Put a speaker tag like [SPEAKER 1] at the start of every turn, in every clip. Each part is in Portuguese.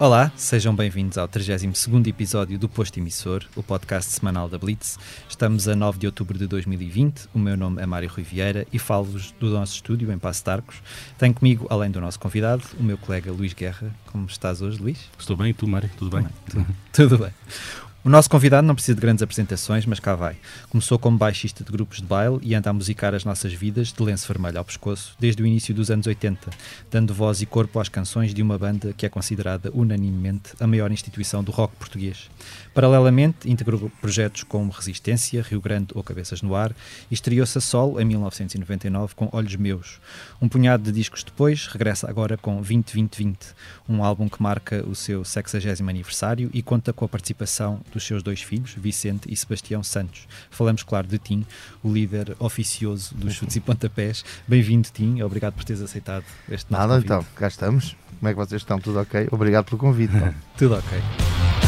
[SPEAKER 1] Olá, sejam bem-vindos ao 32º episódio do Posto Emissor, o podcast semanal da Blitz. Estamos a 9 de outubro de 2020, o meu nome é Mário Rui Vieira e falo-vos do nosso estúdio em Passo Tarcos. Tenho comigo, além do nosso convidado, o meu colega Luís Guerra. Como estás hoje, Luís?
[SPEAKER 2] Estou bem, e tu, Mário? Tudo bem?
[SPEAKER 1] Tudo, tudo bem. O nosso convidado não precisa de grandes apresentações, mas cá vai. Começou como baixista de grupos de baile e anda a musicar as nossas vidas de lenço vermelho ao pescoço desde o início dos anos 80, dando voz e corpo às canções de uma banda que é considerada unanimemente a maior instituição do rock português. Paralelamente, integrou projetos como Resistência, Rio Grande ou Cabeças no Ar e estreou-se a solo em 1999 com Olhos Meus. Um punhado de discos depois, regressa agora com 20-20-20, um álbum que marca o seu 60 aniversário e conta com a participação dos seus dois filhos, Vicente e Sebastião Santos. Falamos, claro, de Tim, o líder oficioso dos chutes e pontapés. Bem-vindo, Tim. Obrigado por teres aceitado este
[SPEAKER 3] Nada,
[SPEAKER 1] convite.
[SPEAKER 3] então, cá estamos. Como é que vocês estão? Tudo ok? Obrigado pelo convite. então.
[SPEAKER 1] Tudo ok.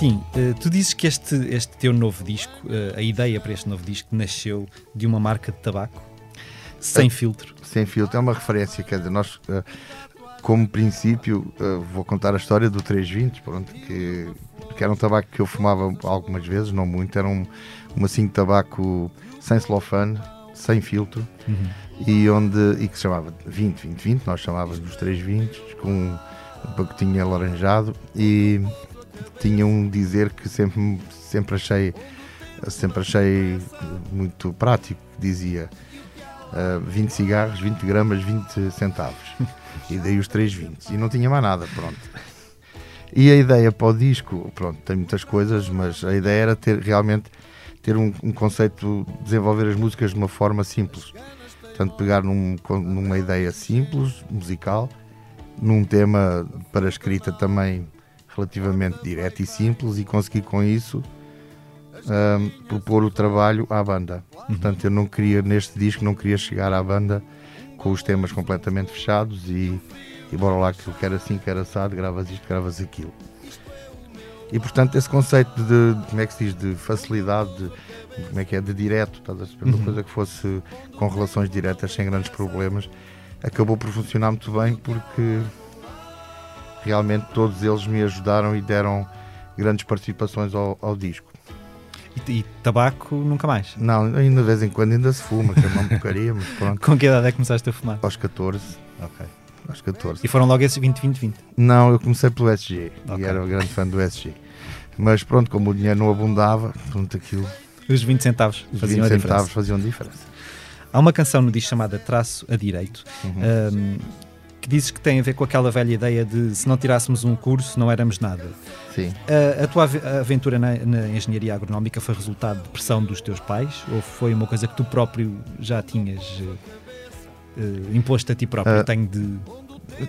[SPEAKER 1] Tim, eh, tu dizes que este, este teu novo disco, eh, a ideia para este novo disco, nasceu de uma marca de tabaco sem
[SPEAKER 3] Eh,
[SPEAKER 1] filtro.
[SPEAKER 3] Sem filtro, é uma referência. Quer dizer, nós, eh, como princípio, vou contar a história do 320, pronto, que, que era um tabaco que eu fumava algumas vezes, não muito. Era um, um assim de tabaco sem celofane, sem filtro, e, onde, e que se chamava 20, 20, 20. Nós chamávamos dos 320, com um pacotinho alaranjado. E tinha um dizer que sempre, sempre achei sempre achei muito prático dizia uh, 20 cigarros, 20 gramas, 20 centavos. E daí os 3,20 e não tinha mais nada, pronto. E a ideia para o disco, pronto, tem muitas coisas mas a ideia era ter realmente ter um, um conceito, desenvolver as músicas de uma forma simples. Portanto pegar num, numa ideia simples, musical num tema para escrita também relativamente direto e simples e conseguir com isso um, propor o trabalho à banda. Portanto, eu não queria, neste disco, não queria chegar à banda com os temas completamente fechados e, e bora lá que eu quero assim, quero assado, gravas isto, gravas aquilo. E portanto, esse conceito de, de- como é que se diz, de facilidade, de, de como é que é, de direto, estás a perceber? Uma coisa que fosse com relações diretas, sem grandes problemas, acabou por funcionar muito bem porque realmente todos eles me ajudaram e deram grandes participações ao, ao disco.
[SPEAKER 1] E, e tabaco nunca mais.
[SPEAKER 3] Não, ainda de vez em quando ainda se fuma, que é uma porcaria, mas pronto.
[SPEAKER 1] Com que idade é que começaste a fumar?
[SPEAKER 3] Aos 14,
[SPEAKER 1] Ok.
[SPEAKER 3] aos 14.
[SPEAKER 1] E foram logo esses 20-20-20.
[SPEAKER 3] Não, eu comecei pelo SG
[SPEAKER 1] Ok.
[SPEAKER 3] e era um grande fã do SG. Mas pronto, como o dinheiro não abundava, pronto, aquilo,
[SPEAKER 1] Os 20 centavos
[SPEAKER 3] os
[SPEAKER 1] faziam
[SPEAKER 3] 20
[SPEAKER 1] a diferença.
[SPEAKER 3] centavos faziam diferença.
[SPEAKER 1] Há uma canção no disco chamada Traço a Direito,
[SPEAKER 3] Uhum.
[SPEAKER 1] um, que dizes que tem a ver com aquela velha ideia de se não tirássemos um curso não éramos nada.
[SPEAKER 3] Sim.
[SPEAKER 1] A, a tua ave- aventura na, na engenharia agronómica foi resultado de pressão dos teus pais ou foi uma coisa que tu próprio já tinhas eh, imposto a ti próprio?
[SPEAKER 3] Ah.
[SPEAKER 1] Tenho de.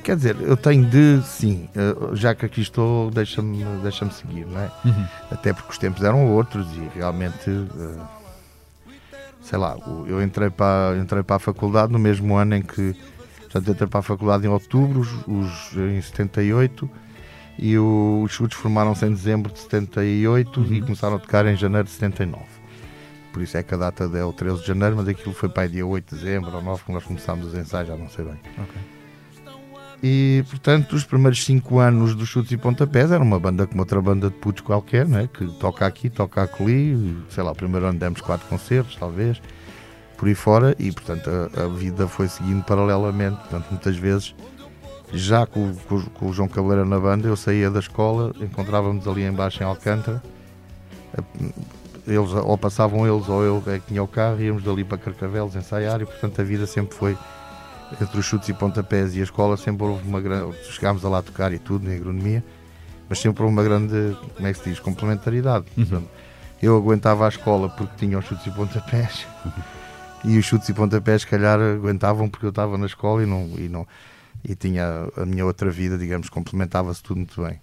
[SPEAKER 3] Quer dizer, eu tenho de, sim, eh, já que aqui estou, deixa-me deixa seguir, não é?
[SPEAKER 1] Uhum.
[SPEAKER 3] Até porque os tempos eram outros e realmente, eh, sei lá, eu entrei para, entrei para a faculdade no mesmo ano em que, portanto, eu entrei para a faculdade em outubro, os, em 78, e o- os chutes formaram-se em dezembro de 78 e começaram a tocar em janeiro de 79. Por isso é que a data é o 13 de janeiro, mas aquilo foi para aí dia 8 de dezembro ou 9 que nós começámos os ensaios, já não sei bem.
[SPEAKER 1] Ok.
[SPEAKER 3] E, portanto, os primeiros 5 anos dos Chutes e Pontapés era uma banda como outra banda de putos qualquer, né? que toca aqui, toca ali, sei lá, o primeiro ano demos quatro concertos, talvez, por aí fora, e, portanto, a, a vida foi seguindo paralelamente. Portanto, muitas vezes, já com, com- com o João Cabeleira na banda, eu saía da escola, encontrávamos ali embaixo em Alcântara, eles, ou passavam eles ou eu é que tinha o carro, íamos dali para Carcavelos ensaiar, e, portanto, a vida sempre foi entre os chutes e pontapés e a escola sempre houve uma grande. Chegámos a lá tocar e tudo, na agronomia, mas sempre houve uma grande, como é que se diz, complementaridade. Portanto, Eu aguentava a escola porque tinha os chutes e pontapés e os chutes e pontapés, se calhar, aguentavam porque eu estava na escola e não. E não e tinha a minha outra vida, digamos, complementava-se tudo muito bem.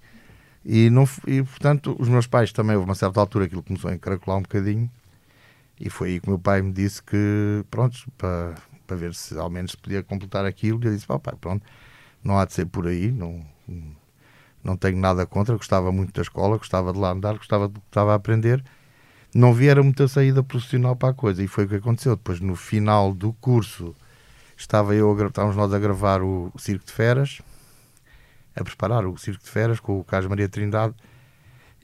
[SPEAKER 3] E, não, e, portanto, os meus pais também, houve uma certa altura, aquilo começou a encaracolar um bocadinho. E foi aí que o meu pai me disse que, pronto, para, para ver se ao menos podia completar aquilo. E eu disse, oh, pai, pronto, não há de ser por aí, não, não tenho nada contra, gostava muito da escola, gostava de lá andar, gostava de estava a aprender. Não vi era muita saída profissional para a coisa. E foi o que aconteceu. Depois, no final do curso, estava eu a, estávamos nós a gravar o, o Circo de Feras, a preparar o Circo de Feras com o Carlos Maria Trindade,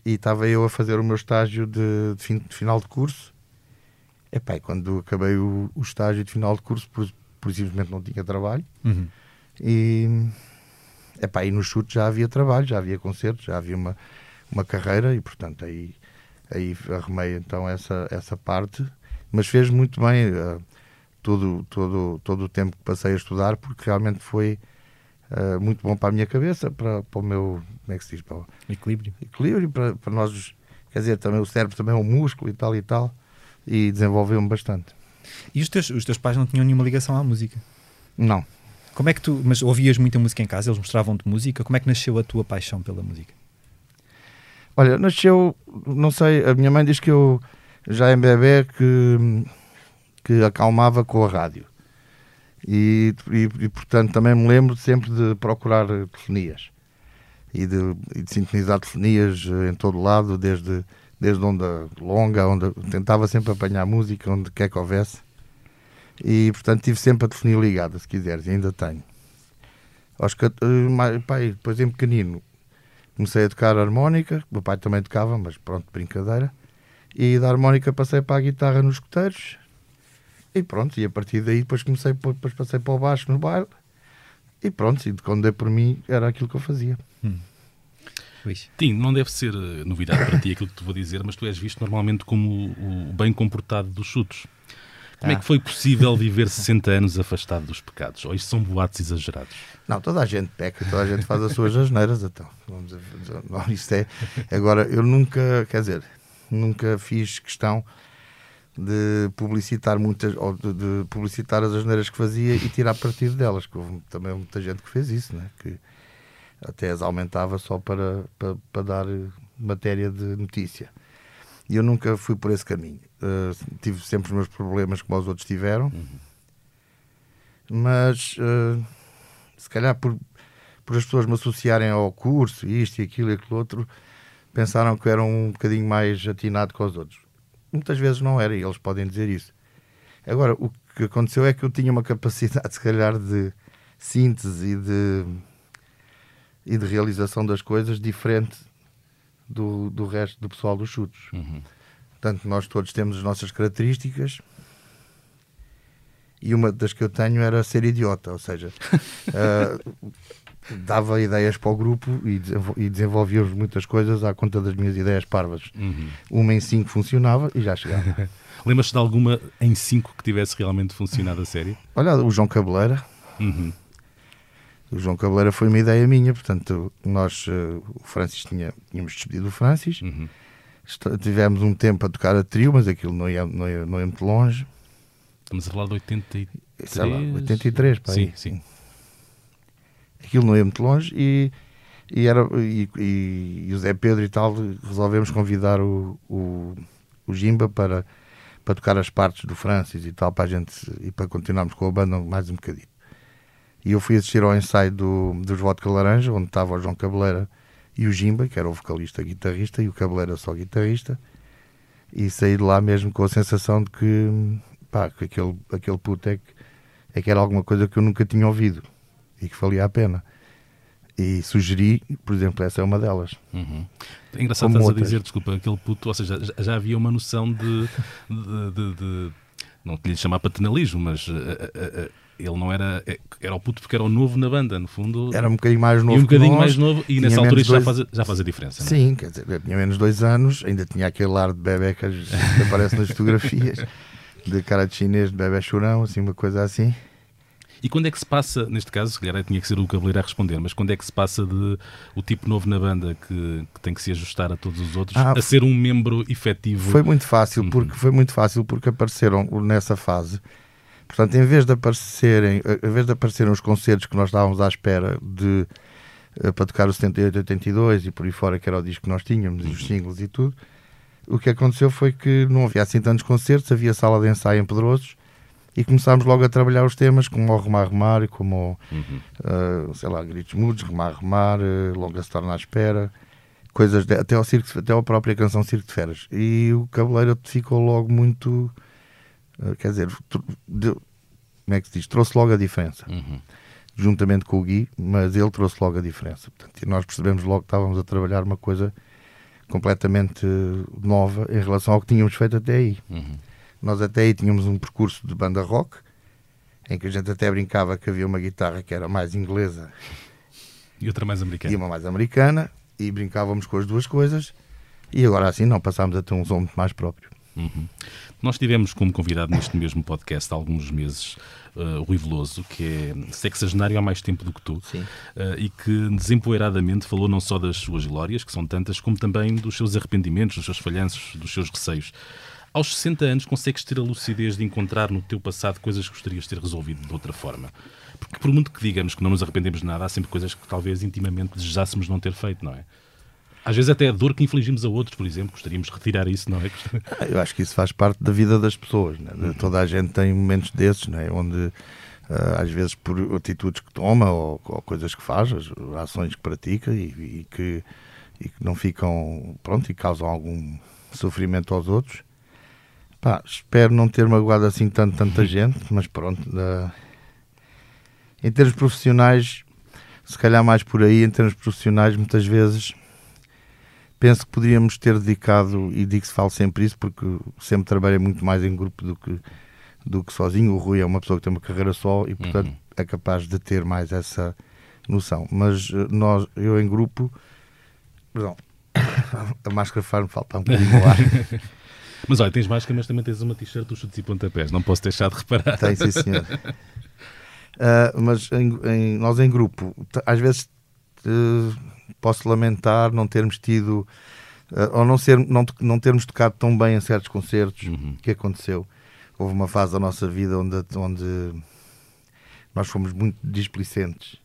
[SPEAKER 3] e estava eu a fazer o meu estágio de, de, fim, de final de curso. Epá, e quando acabei o, o, estágio de final de curso, por, por simplesmente não tinha trabalho.
[SPEAKER 1] Uhum.
[SPEAKER 3] E, epá, e no chute já havia trabalho, já havia concertos, já havia uma, uma carreira, e portanto aí, aí arrumei então essa, essa parte. Mas fez muito bem. Uh, todo, todo, todo o tempo que passei a estudar, porque realmente foi uh, muito bom para a minha cabeça, para, para o meu, como é que se diz? Para o
[SPEAKER 1] equilíbrio.
[SPEAKER 3] Equilíbrio, para, para nós, quer dizer, também o cérebro também é um músculo e tal e tal, e desenvolveu-me bastante.
[SPEAKER 1] E os teus, os teus pais não tinham nenhuma ligação à música?
[SPEAKER 3] Não.
[SPEAKER 1] Como é que tu, mas ouvias muita música em casa, eles mostravam-te música, como é que nasceu a tua paixão pela música?
[SPEAKER 3] Olha, nasceu, não sei, a minha mãe diz que eu já em bebê que que acalmava com a rádio. E, e, e, portanto também me lembro sempre de procurar telefonias e de, e de sintonizar telefonias eh, em todo lado, desde, desde onda longa, onde tentava sempre apanhar música, onde quer que houvesse. E portanto tive sempre a telefonia ligada, se quiseres, ainda tenho. Aos, eh, pai, depois em pequenino comecei a tocar harmónica, o meu pai também tocava, mas pronto, brincadeira. E da harmónica passei para a guitarra nos escuteiros e pronto, e a partir daí depois comecei, depois passei para o baixo no baile e pronto, e quando dei por mim era aquilo que eu fazia.
[SPEAKER 1] Hum.
[SPEAKER 2] Tim, não deve ser eh, novidade para ti aquilo que te vou dizer, mas tu és visto normalmente como o bem comportado dos chutos. Como é que foi possível viver 60 anos afastado dos pecados? Ou isto são boatos exagerados?
[SPEAKER 3] Não, toda a gente peca, toda a gente faz as suas asneiras, então. Vamos não, isto é. Agora, eu nunca, quer dizer, nunca fiz questão de publicitar muitas ou de, de, publicitar as asneiras que fazia e tirar partido delas, que houve também muita gente que fez isso, né? que até as aumentava só para, para, para dar matéria de notícia. E eu nunca fui por esse caminho. Uh, tive sempre os meus problemas como os outros tiveram, uhum. mas uh, se calhar por, por as pessoas me associarem ao curso, isto e aquilo e aquilo outro, pensaram que eu era um bocadinho mais atinado com os outros muitas vezes não era, e eles podem dizer isso. Agora, o que aconteceu é que eu tinha uma capacidade, se calhar, de síntese e de, e de realização das coisas diferente do, do resto do pessoal dos chutos.
[SPEAKER 2] Uhum.
[SPEAKER 3] Portanto, nós todos temos as nossas características e uma das que eu tenho era ser idiota, ou seja, uh, dava ideias para o grupo e, e desenvolvíamos muitas coisas à conta das minhas ideias parvas.
[SPEAKER 2] Uhum.
[SPEAKER 3] Uma em cinco funcionava e já chegava.
[SPEAKER 2] Lembras-te de alguma em cinco que tivesse realmente funcionado a sério?
[SPEAKER 3] Olha, o João Cabeleira.
[SPEAKER 2] Uhum.
[SPEAKER 3] O João Cabeleira foi uma ideia minha, portanto, nós, uh, o Francis tinha, tínhamos despedido o Francis,
[SPEAKER 2] uhum.
[SPEAKER 3] tivemos um tempo a tocar a trio, mas aquilo não ia, não ia, não ia muito longe.
[SPEAKER 2] Estamos a falar de 83?
[SPEAKER 3] Sei lá, 83, pá,
[SPEAKER 2] sim, sim
[SPEAKER 3] aquilo não ia muito longe e, e, era, e, e, e o Zé Pedro e tal resolvemos convidar o, o, o Jimba para, para tocar as partes do Francis e tal, para a gente e para continuarmos com a banda mais um bocadinho. E eu fui assistir ao ensaio do, dos Vodka Laranja, onde estava o João Cabeleira e o Jimba, que era o vocalista guitarrista, e o Cabeleira só guitarrista, e saí de lá mesmo com a sensação de que, pá, que aquele, aquele puto é que, é que era alguma coisa que eu nunca tinha ouvido e que valia a pena. E sugeri, por exemplo, essa é uma delas.
[SPEAKER 2] Uhum. É engraçado estás outras. a dizer, desculpa, aquele puto, ou seja, já, já havia uma noção de, de, de, de não lhe chamar paternalismo, mas uh, uh, uh, ele não era. Era o puto porque era o novo na banda, no fundo.
[SPEAKER 3] Era um bocadinho mais novo.
[SPEAKER 2] E um bocadinho mais novo, e nessa altura isso dois... já, faz, já faz a diferença.
[SPEAKER 3] É? Sim, quer dizer, eu tinha menos dois anos, ainda tinha aquele ar de bebê que aparece nas fotografias, de cara de chinês, de bebê chorão, assim, uma coisa assim.
[SPEAKER 2] E quando é que se passa, neste caso, se calhar tinha que ser o Cavaleiro a responder, mas quando é que se passa de o tipo novo na banda que, que tem que se ajustar a todos os outros ah, a ser um membro efetivo?
[SPEAKER 3] Foi muito fácil, uhum. porque foi muito fácil porque apareceram nessa fase. Portanto, em vez de aparecerem, em vez de aparecerem os concertos que nós estávamos à espera de uh, para tocar o 78, 82 e por aí fora, que era o disco que nós tínhamos, e os singles e tudo. O que aconteceu foi que não havia assim tantos concertos, havia sala de ensaio em Pedrosos e começámos logo a trabalhar os temas como o Remar Remar e como, uhum. uh, sei lá, Gritos Mudos, Remar Remar, uh, Longa se torna à espera, coisas de, até, ao circo, até a própria canção Circo de Feras. E o Cabeleiro ficou logo muito, uh, quer dizer, de, como é que se diz? Trouxe logo a diferença. Uhum. Juntamente com o Gui, mas ele trouxe logo a diferença. Portanto, e nós percebemos logo que estávamos a trabalhar uma coisa completamente nova em relação ao que tínhamos feito até aí. Uhum. Nós até aí tínhamos um percurso de banda rock, em que a gente até brincava que havia uma guitarra que era mais inglesa
[SPEAKER 2] e outra mais americana.
[SPEAKER 3] E uma mais americana, e brincávamos com as duas coisas, e agora assim não, passámos a ter um som muito mais próprio.
[SPEAKER 2] Uhum. Nós tivemos como convidado neste mesmo podcast há alguns meses uh, Rui Veloso, que é sexagenário há mais tempo do que tu, uh, e que desempoeiradamente falou não só das suas glórias, que são tantas, como também dos seus arrependimentos, dos seus falhanços, dos seus receios. Aos 60 anos consegues ter a lucidez de encontrar no teu passado coisas que gostarias de ter resolvido de outra forma. Porque por muito que digamos que não nos arrependemos de nada, há sempre coisas que talvez intimamente desejássemos não ter feito, não é? Às vezes até a dor que infligimos a outros, por exemplo, gostaríamos de retirar isso, não é?
[SPEAKER 3] Ah, eu acho que isso faz parte da vida das pessoas. Né? Uhum. Toda a gente tem momentos desses, né? onde uh, às vezes por atitudes que toma ou, ou, coisas que faz, ações que pratica e, e, que, e que não ficam, pronto, e causam algum sofrimento aos outros. Pá, espero não ter magoado assim tanto, tanta gente, mas pronto. Uh, em termos profissionais, se calhar mais por aí, em termos profissionais, muitas vezes penso que poderíamos ter dedicado, e digo-se falo sempre isso, porque sempre trabalhei muito mais em grupo do que, do que sozinho. O Rui é uma pessoa que tem uma carreira só e, portanto, uhum. é capaz de ter mais essa noção. Mas eh, nós, eu em grupo, perdão, a máscara faz-me faltar um bocadinho ar.
[SPEAKER 2] Mas olha, tens máscara, mas também tens uma t-shirt dos chutes e pontapés, não posso deixar de reparar.
[SPEAKER 3] Tem, sim, senhor. Uh, mas em, em, nós em grupo, às vezes uh, posso lamentar não termos tido uh, ou não, ser, não, não termos tocado tão bem em certos concertos uhum. que aconteceu. Houve uma fase da nossa vida onde, onde nós fomos muito displicentes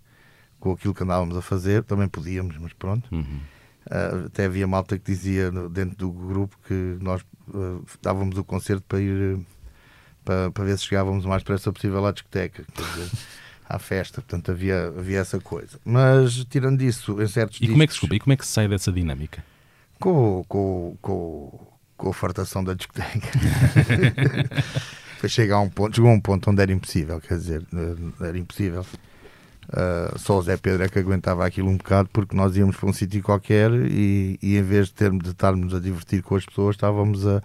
[SPEAKER 3] com aquilo que andávamos a fazer, também podíamos, mas pronto. Uhum. Uh, até havia malta que dizia dentro do grupo que nós uh, dávamos o concerto para ir uh, para, para ver se chegávamos o mais depressa possível à discoteca. Dizer, à festa, portanto havia, havia essa coisa. Mas tirando isso, em certos
[SPEAKER 2] E como é que desculpa, e como é que se sai dessa dinâmica?
[SPEAKER 3] Com, com, com, com a fartação da discoteca. Foi chegar a um ponto, chegou a um ponto onde era impossível, quer dizer, era impossível. Uh, só o Zé Pedro é que aguentava aquilo um bocado porque nós íamos para um sítio qualquer e, e em vez de, termos, de estarmos a divertir com as pessoas, estávamos a,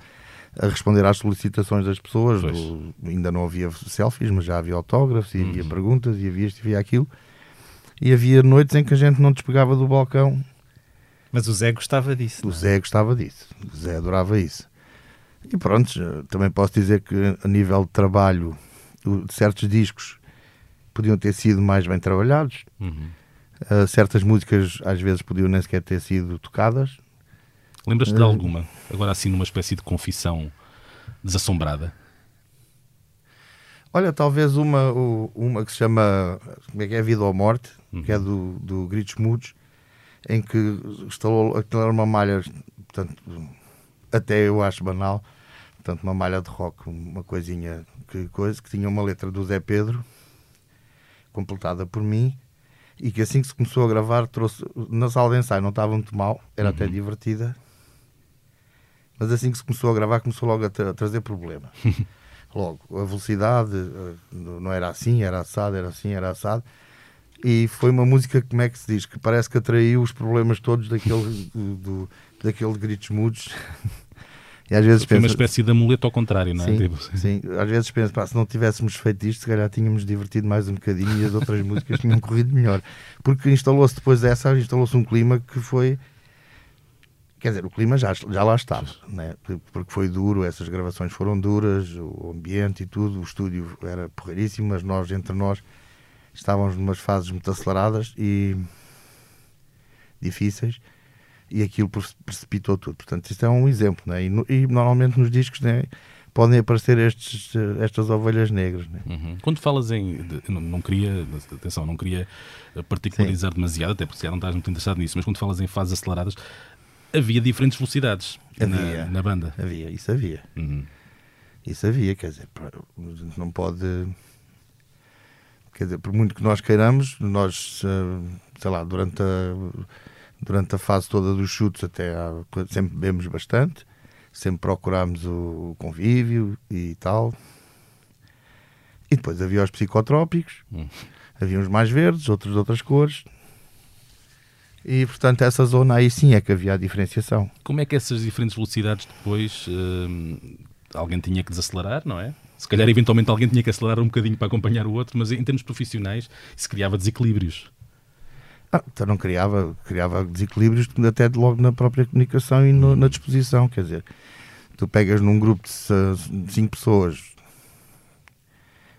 [SPEAKER 3] a responder às solicitações das pessoas. Do, ainda não havia selfies, mas já havia autógrafos, e havia uhum. perguntas, e havia isto, e havia aquilo. E havia noites em que a gente não despegava do balcão.
[SPEAKER 1] Mas o Zé gostava disso.
[SPEAKER 3] O é? Zé gostava disso. O Zé adorava isso. E pronto, também posso dizer que a nível de trabalho, certos discos podiam ter sido mais bem trabalhados. Uhum. Uh, certas músicas às vezes podiam nem sequer ter sido tocadas.
[SPEAKER 2] Lembras-te de eh, alguma? Agora assim numa espécie de confissão desassombrada.
[SPEAKER 3] Olha, talvez uma, uma que se chama como é que é Vida ou Morte, uhum. que é do, do Gritos Mudos, em que instalou aquilo era uma malha, portanto, até eu acho banal, portanto, uma malha de rock, uma coisinha que coisa, que tinha uma letra do Zé Pedro, completada por mim, e que assim que se começou a gravar, trouxe na sala de ensaio não estava muito mal, era uhum. até divertida, mas assim que se começou a gravar, começou logo a, tra a trazer problemas. logo, a velocidade eh, não era assim, era assado, era assim, era assado. E foi uma música, como é que se diz? Que parece que atraiu os problemas todos daquele, do, daquele gritos mudos.
[SPEAKER 2] E às vezes penso, uma espécie de amuleto ao contrário, não é?
[SPEAKER 3] Sim, tipo... sim. às vezes penso, pá, se não tivéssemos feito isto, se calhar tínhamos divertido mais um bocadinho e as outras músicas tinham corrido melhor. Porque instalou-se depois dessa, instalou-se um clima que foi Quer dizer, o clima já, já lá estava, né? porque foi duro, essas gravações foram duras, o ambiente e tudo, o estúdio era porreiríssimo, mas nós, entre nós, estávamos numas fases muito aceleradas e difíceis e aquilo precipitou tudo. Portanto, isto é um exemplo, né? e, e normalmente nos discos, né? podem aparecer estes, estas ovelhas negras. Né?
[SPEAKER 2] Uhum. Quando falas em. Não, não, queria. Atenção, não queria particularizar Sim. demasiado, até porque se não estás muito interessado nisso, mas quando falas em fases aceleradas, havia diferentes velocidades havia, na, na, banda.
[SPEAKER 3] Havia, isso havia. Uhum. Isso havia, quer dizer, não pode. Quer dizer, por muito que nós queiramos, nós, eh, sei lá, durante a, durante a fase toda dos chutes, até há, sempre bebemos bastante sempre procurámos o convívio e tal. E depois havia os psicotrópicos, hum. havia uns mais verdes, outros de outras cores. E portanto, essa zona aí sim é que havia a diferenciação.
[SPEAKER 2] Como é que essas diferentes velocidades depois hum, alguém tinha que desacelerar, não é? Se calhar, eventualmente, alguém tinha que acelerar um bocadinho para acompanhar o outro, mas em termos profissionais, se criava desequilíbrios.
[SPEAKER 3] Ah, então não criava, criava desequilíbrios até logo na própria comunicação e no, na disposição, quer dizer, tu pegas num grupo de cinco pessoas,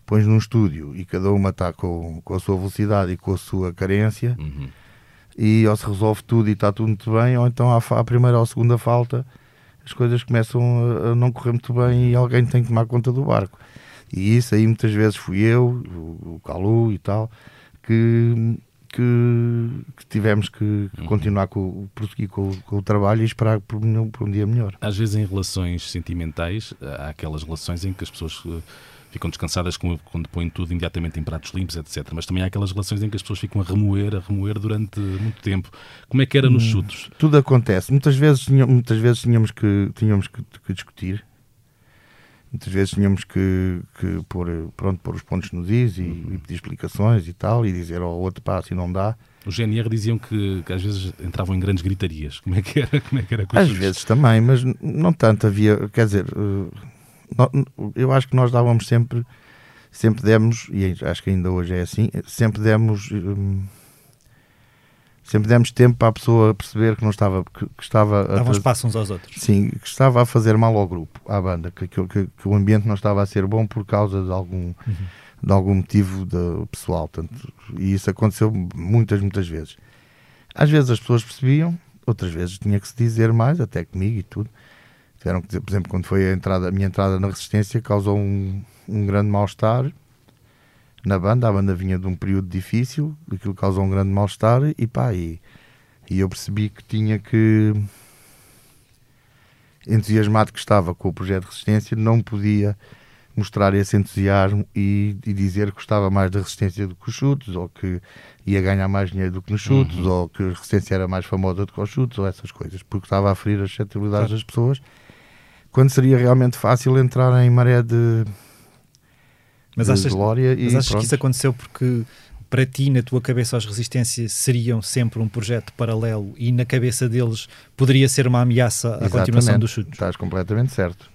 [SPEAKER 3] pões num estúdio e cada uma está com, com a sua velocidade e com a sua carência uhum. e ou se resolve tudo e está tudo muito bem, ou então à, à primeira ou à segunda falta as coisas começam a, a não correr muito bem e alguém tem que tomar conta do barco. E isso aí muitas vezes fui eu, o, o Calu e tal, que que, que tivemos que, uhum. continuar com, prosseguir com, com, o trabalho e esperar por, por, um dia melhor.
[SPEAKER 2] Às vezes em relações sentimentais há aquelas relações em que as pessoas eh, ficam descansadas quando põem tudo imediatamente em pratos limpos, etc. Mas também há aquelas relações em que as pessoas ficam a remoer, a remoer durante muito tempo. Como é que era nos hum, chutos?
[SPEAKER 3] Tudo acontece. Muitas vezes, muitas vezes tínhamos que, tínhamos que, que discutir muitas vezes tínhamos que, que pôr, pronto, pôr os pontos nos is e, uhum. e, pedir explicações e tal, e dizer ao outro, pá, assim não dá.
[SPEAKER 2] Os GNR diziam que, que, às vezes entravam em grandes gritarias. Como é que era? Como é que era
[SPEAKER 3] às vezes também, mas não tanto. Havia, quer dizer, eh, eu acho que nós dávamos sempre, sempre demos, e acho que ainda hoje é assim, sempre demos hum, sempre demos tempo para a pessoa perceber que não estava que, que estava
[SPEAKER 1] davam espaço uns aos outros.
[SPEAKER 3] Sim que estava a fazer mal ao grupo à banda que, que, que, o ambiente não estava a ser bom por causa de algum uhum. de algum motivo de, pessoal tanto e isso aconteceu muitas muitas vezes. Às vezes as pessoas percebiam outras vezes tinha que se dizer mais até comigo e tudo. Tiveram que dizer por exemplo quando foi a entrada a minha entrada na resistência causou um, um grande mal estar na banda. A banda vinha de um período difícil, aquilo causou um grande mal-estar e pá, e, e eu percebi que tinha que, entusiasmado que estava com o projeto de resistência, não podia mostrar esse entusiasmo e, e, dizer que gostava mais da resistência do que os chutes, ou que ia ganhar mais dinheiro do que nos chutes, uhum. ou que a resistência era mais famosa do que os chutes, ou essas coisas, porque estava a ferir as suscetibilidades das pessoas, quando seria realmente fácil entrar em maré de
[SPEAKER 1] mas achas,
[SPEAKER 3] glória
[SPEAKER 1] mas achas que isso aconteceu porque para ti, na tua cabeça, as resistências seriam sempre um projeto paralelo e na cabeça deles poderia ser uma ameaça à Exatamente. continuação dos chutes?
[SPEAKER 3] Estás completamente certo.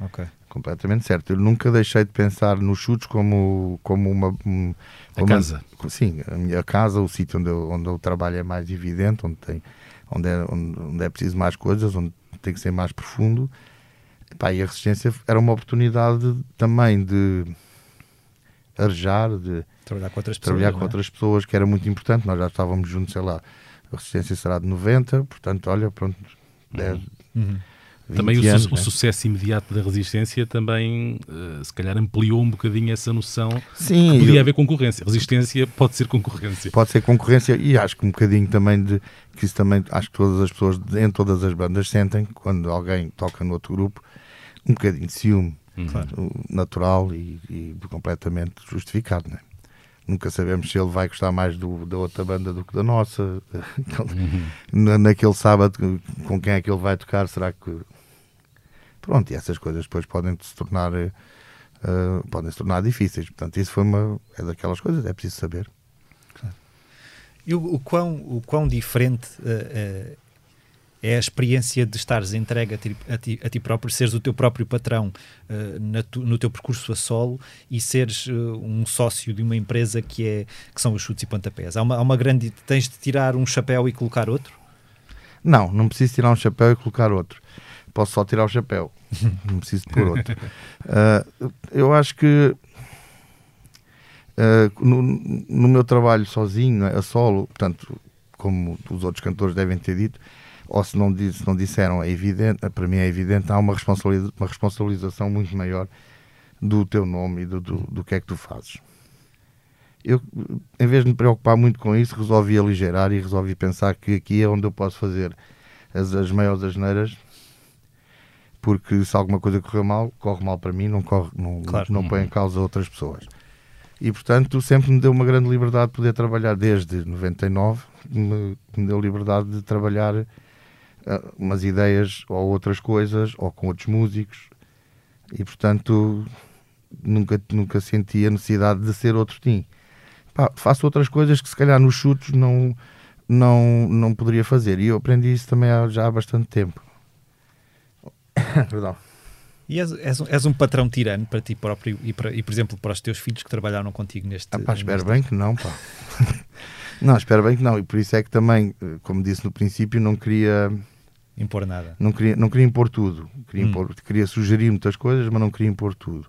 [SPEAKER 3] Ok. Completamente certo. Eu nunca deixei de pensar nos chutes como, como uma. Um,
[SPEAKER 2] a casa.
[SPEAKER 3] sim, a minha casa, o sítio onde eu, onde eu trabalho é mais evidente, onde, tem, onde, é, onde, onde é preciso mais coisas, onde tem que ser mais profundo. E a resistência era uma oportunidade também de arejar, de
[SPEAKER 1] trabalhar com outras
[SPEAKER 3] pessoas, trabalhar
[SPEAKER 1] com
[SPEAKER 3] é? outras pessoas que era muito importante. Nós já estávamos juntos, sei lá, a resistência será de 90, portanto, olha, pronto, 10. Uhum.
[SPEAKER 2] Também o,
[SPEAKER 3] anos,
[SPEAKER 2] su né? o, sucesso imediato da resistência também, uh, se calhar, ampliou um bocadinho essa noção Sim, que podia eu... haver concorrência. Resistência pode ser concorrência.
[SPEAKER 3] Pode ser concorrência e acho que um bocadinho também de que isso também acho que todas as pessoas em todas as bandas sentem quando alguém toca no outro grupo um bocadinho de ciúme uhum. natural e, e, completamente justificado. Né? Nunca sabemos se ele vai gostar mais do, da outra banda do que da nossa. Uhum. Naquele sábado, com quem é que ele vai tocar? Será que. Pronto, e essas coisas depois podem se tornar. Uh, podem se tornar difíceis. Portanto, isso foi uma. É daquelas coisas, é preciso saber.
[SPEAKER 1] E o, o, quão, o quão diferente uh, uh, é a experiência de estares entregue a ti, a ti, a ti próprio, seres o teu próprio patrão uh, tu, no teu percurso a solo e seres uh, um sócio de uma empresa que, é, que são os chutes e pontapés. Há uma, há uma grande. Tens de tirar um chapéu e colocar outro?
[SPEAKER 3] Não, não preciso tirar um chapéu e colocar outro. Posso só tirar o chapéu, não preciso pôr outro. Uh, eu acho que no, no meu trabalho sozinho, a solo, portanto, como os outros cantores devem ter dito, ou se não, se não disseram, é evidente, para mim é evidente, há uma, responsabilização, uma responsabilização muito maior do teu nome e do, do, do que é que tu fazes. Eu, em vez de me preocupar muito com isso, resolvi aligerar e resolvi pensar que aqui é onde eu posso fazer as, as maiores asneiras, porque se alguma coisa correu mal, corre mal para mim, não, corre, não, claro. não põe em causa outras pessoas. E portanto, sempre me deu uma grande liberdade de poder trabalhar desde 99, me, me deu liberdade de trabalhar umas ideias ou outras coisas, ou com outros músicos, e portanto nunca, nunca senti a necessidade de ser outro Tim. Pá, faço outras coisas que se calhar nos chutos não, não, não poderia fazer. E eu aprendi isso também há, já há bastante tempo.
[SPEAKER 1] Perdão. E és, és, um, és, um patrão tirano para ti próprio e, para, e, por exemplo, para os teus filhos que trabalharam contigo neste...
[SPEAKER 3] Ah, pá, espero neste... bem que não, pá. não, espero bem que não. E por isso é que também, como disse no princípio, não queria
[SPEAKER 1] impor nada.
[SPEAKER 3] Não queria, não queria impor tudo. Queria, hum. impor, queria sugerir muitas coisas, mas não queria impor tudo.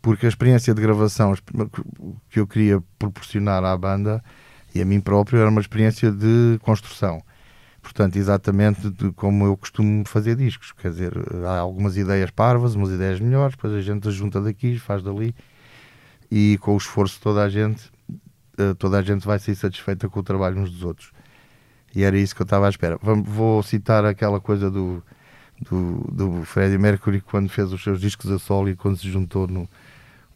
[SPEAKER 3] Porque a experiência de gravação que eu queria proporcionar à banda e a mim próprio era uma experiência de construção. Portanto, exatamente como eu costumo fazer discos. Quer dizer, há algumas ideias parvas, umas ideias melhores, depois a gente junta daqui, faz dali e com o esforço de toda a gente, eh, toda a gente vai ser satisfeita com o trabalho uns dos outros. E era isso que eu estava à espera. Vou citar aquela coisa do, do, do Freddie Mercury quando fez os seus discos a solo e quando se juntou no,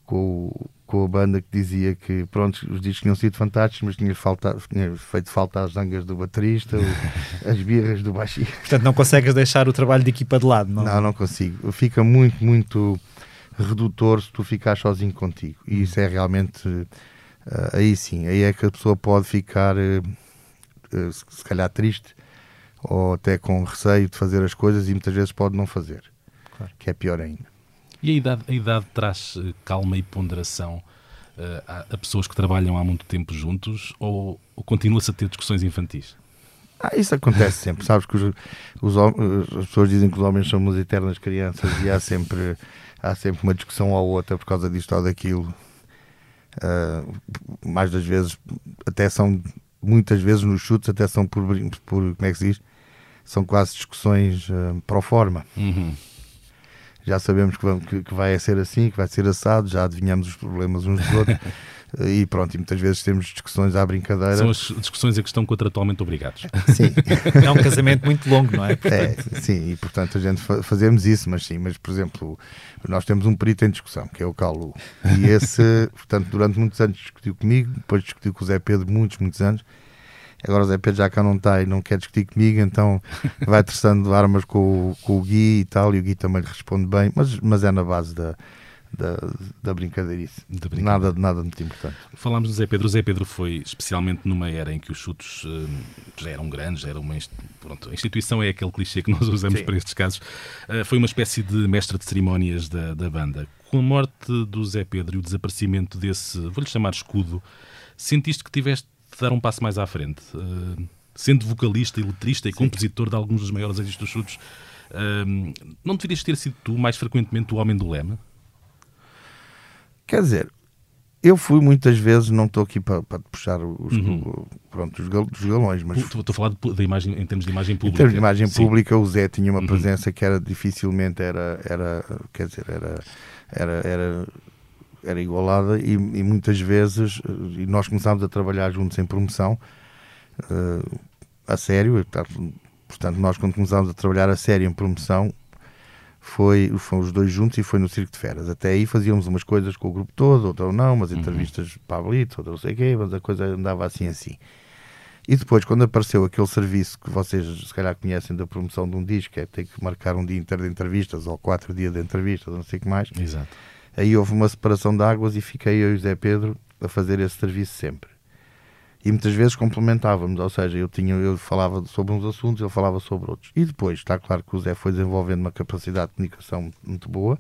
[SPEAKER 3] com, com a banda que dizia que pronto, os discos tinham sido fantásticos, mas tinha, falta, tinha feito falta as zangas do baterista, as birras do baixista.
[SPEAKER 1] Portanto, não consegues deixar o trabalho de equipa de lado, não?
[SPEAKER 3] Não, não consigo. Fica muito, muito redutor se tu ficar sozinho contigo. E isso é realmente. Uh, aí sim, aí é que a pessoa pode ficar. Uh, se calhar triste ou até com receio de fazer as coisas e muitas vezes pode não fazer, claro. que é pior ainda.
[SPEAKER 2] E a idade, a idade traz eh, calma e ponderação uh, a, a, pessoas que trabalham há muito tempo juntos ou, ou continua-se a ter discussões infantis?
[SPEAKER 3] Ah, isso acontece sempre, sabes que os, os, as pessoas dizem que os homens somos eternas crianças e há sempre, há sempre uma discussão ou outra por causa disto ou daquilo. Uh, mais das vezes até são muitas vezes nos chutes até são por, por como é que se diz? São quase discussões uh, pro forma. Uhum. Já sabemos que, vamos, que, que, vai ser assim, que vai ser assado, já adivinhamos os problemas uns dos outros. e pronto, e muitas vezes temos discussões à brincadeira.
[SPEAKER 2] São as discussões a que estão contratualmente obrigados.
[SPEAKER 1] Sim. é um casamento muito longo, não é?
[SPEAKER 3] é sim, e portanto a gente fa fazemos isso, mas sim, mas por exemplo, nós temos um perito em discussão, que é o Calu, e esse, portanto, durante muitos anos discutiu comigo, depois discutiu com o Zé Pedro muitos, muitos anos, agora o Zé Pedro já cá não está e não quer discutir comigo, então vai testando armas com, o, com o Gui e tal, e o Gui também lhe responde bem, mas, mas é na base da, da, da brincadeirice. Da nada, nada de muito importante.
[SPEAKER 2] Falámos do Zé Pedro. O Zé Pedro foi especialmente numa era em que os chutos uh, já eram grandes, era uma pronto, a instituição é aquele clichê que nós usamos Sim. para estes casos. Uh, foi uma espécie de mestre de cerimónias da, da banda. Com a morte do Zé Pedro e o desaparecimento desse, vou-lhe chamar escudo, sentiste que tiveste dar um passo mais à frente? Uh, sendo vocalista e letrista e Sim. compositor de alguns dos maiores êxitos dos chutos, não deverias ter sido tu mais frequentemente o homem do lema?
[SPEAKER 3] Quer dizer, eu fui muitas vezes, não estou aqui para, para puxar os, uhum. pronto, os, gal, os galões, mas.
[SPEAKER 2] Estou a falar de, de, imagem, em termos de imagem pública.
[SPEAKER 3] Em termos de imagem Sim. pública, o Zé tinha uma uhum. presença que era dificilmente era, era quer dizer, era, era, era, era igualada e, e muitas vezes, e nós começámos a trabalhar juntos em promoção, uh, a sério, portanto, nós quando começámos a trabalhar a sério em promoção, foi, foram os dois juntos e foi no Circo de Feras. Até aí fazíamos umas coisas com o grupo todo, outra não, umas uhum. entrevistas uhum. Blitz, outra não sei quê, mas a coisa andava assim assim. E depois, quando apareceu aquele serviço que vocês se calhar conhecem da promoção de um disco, é ter que marcar um dia inteiro de entrevistas ou quatro dias de entrevistas, não sei o que mais.
[SPEAKER 2] Exato.
[SPEAKER 3] Aí houve uma separação de águas e fiquei eu e o Zé Pedro a fazer esse serviço sempre e muitas vezes complementávamos, ou seja, eu tinha eu falava sobre uns assuntos, ele falava sobre outros. E depois, está claro que o Zé foi desenvolvendo uma capacidade de comunicação muito boa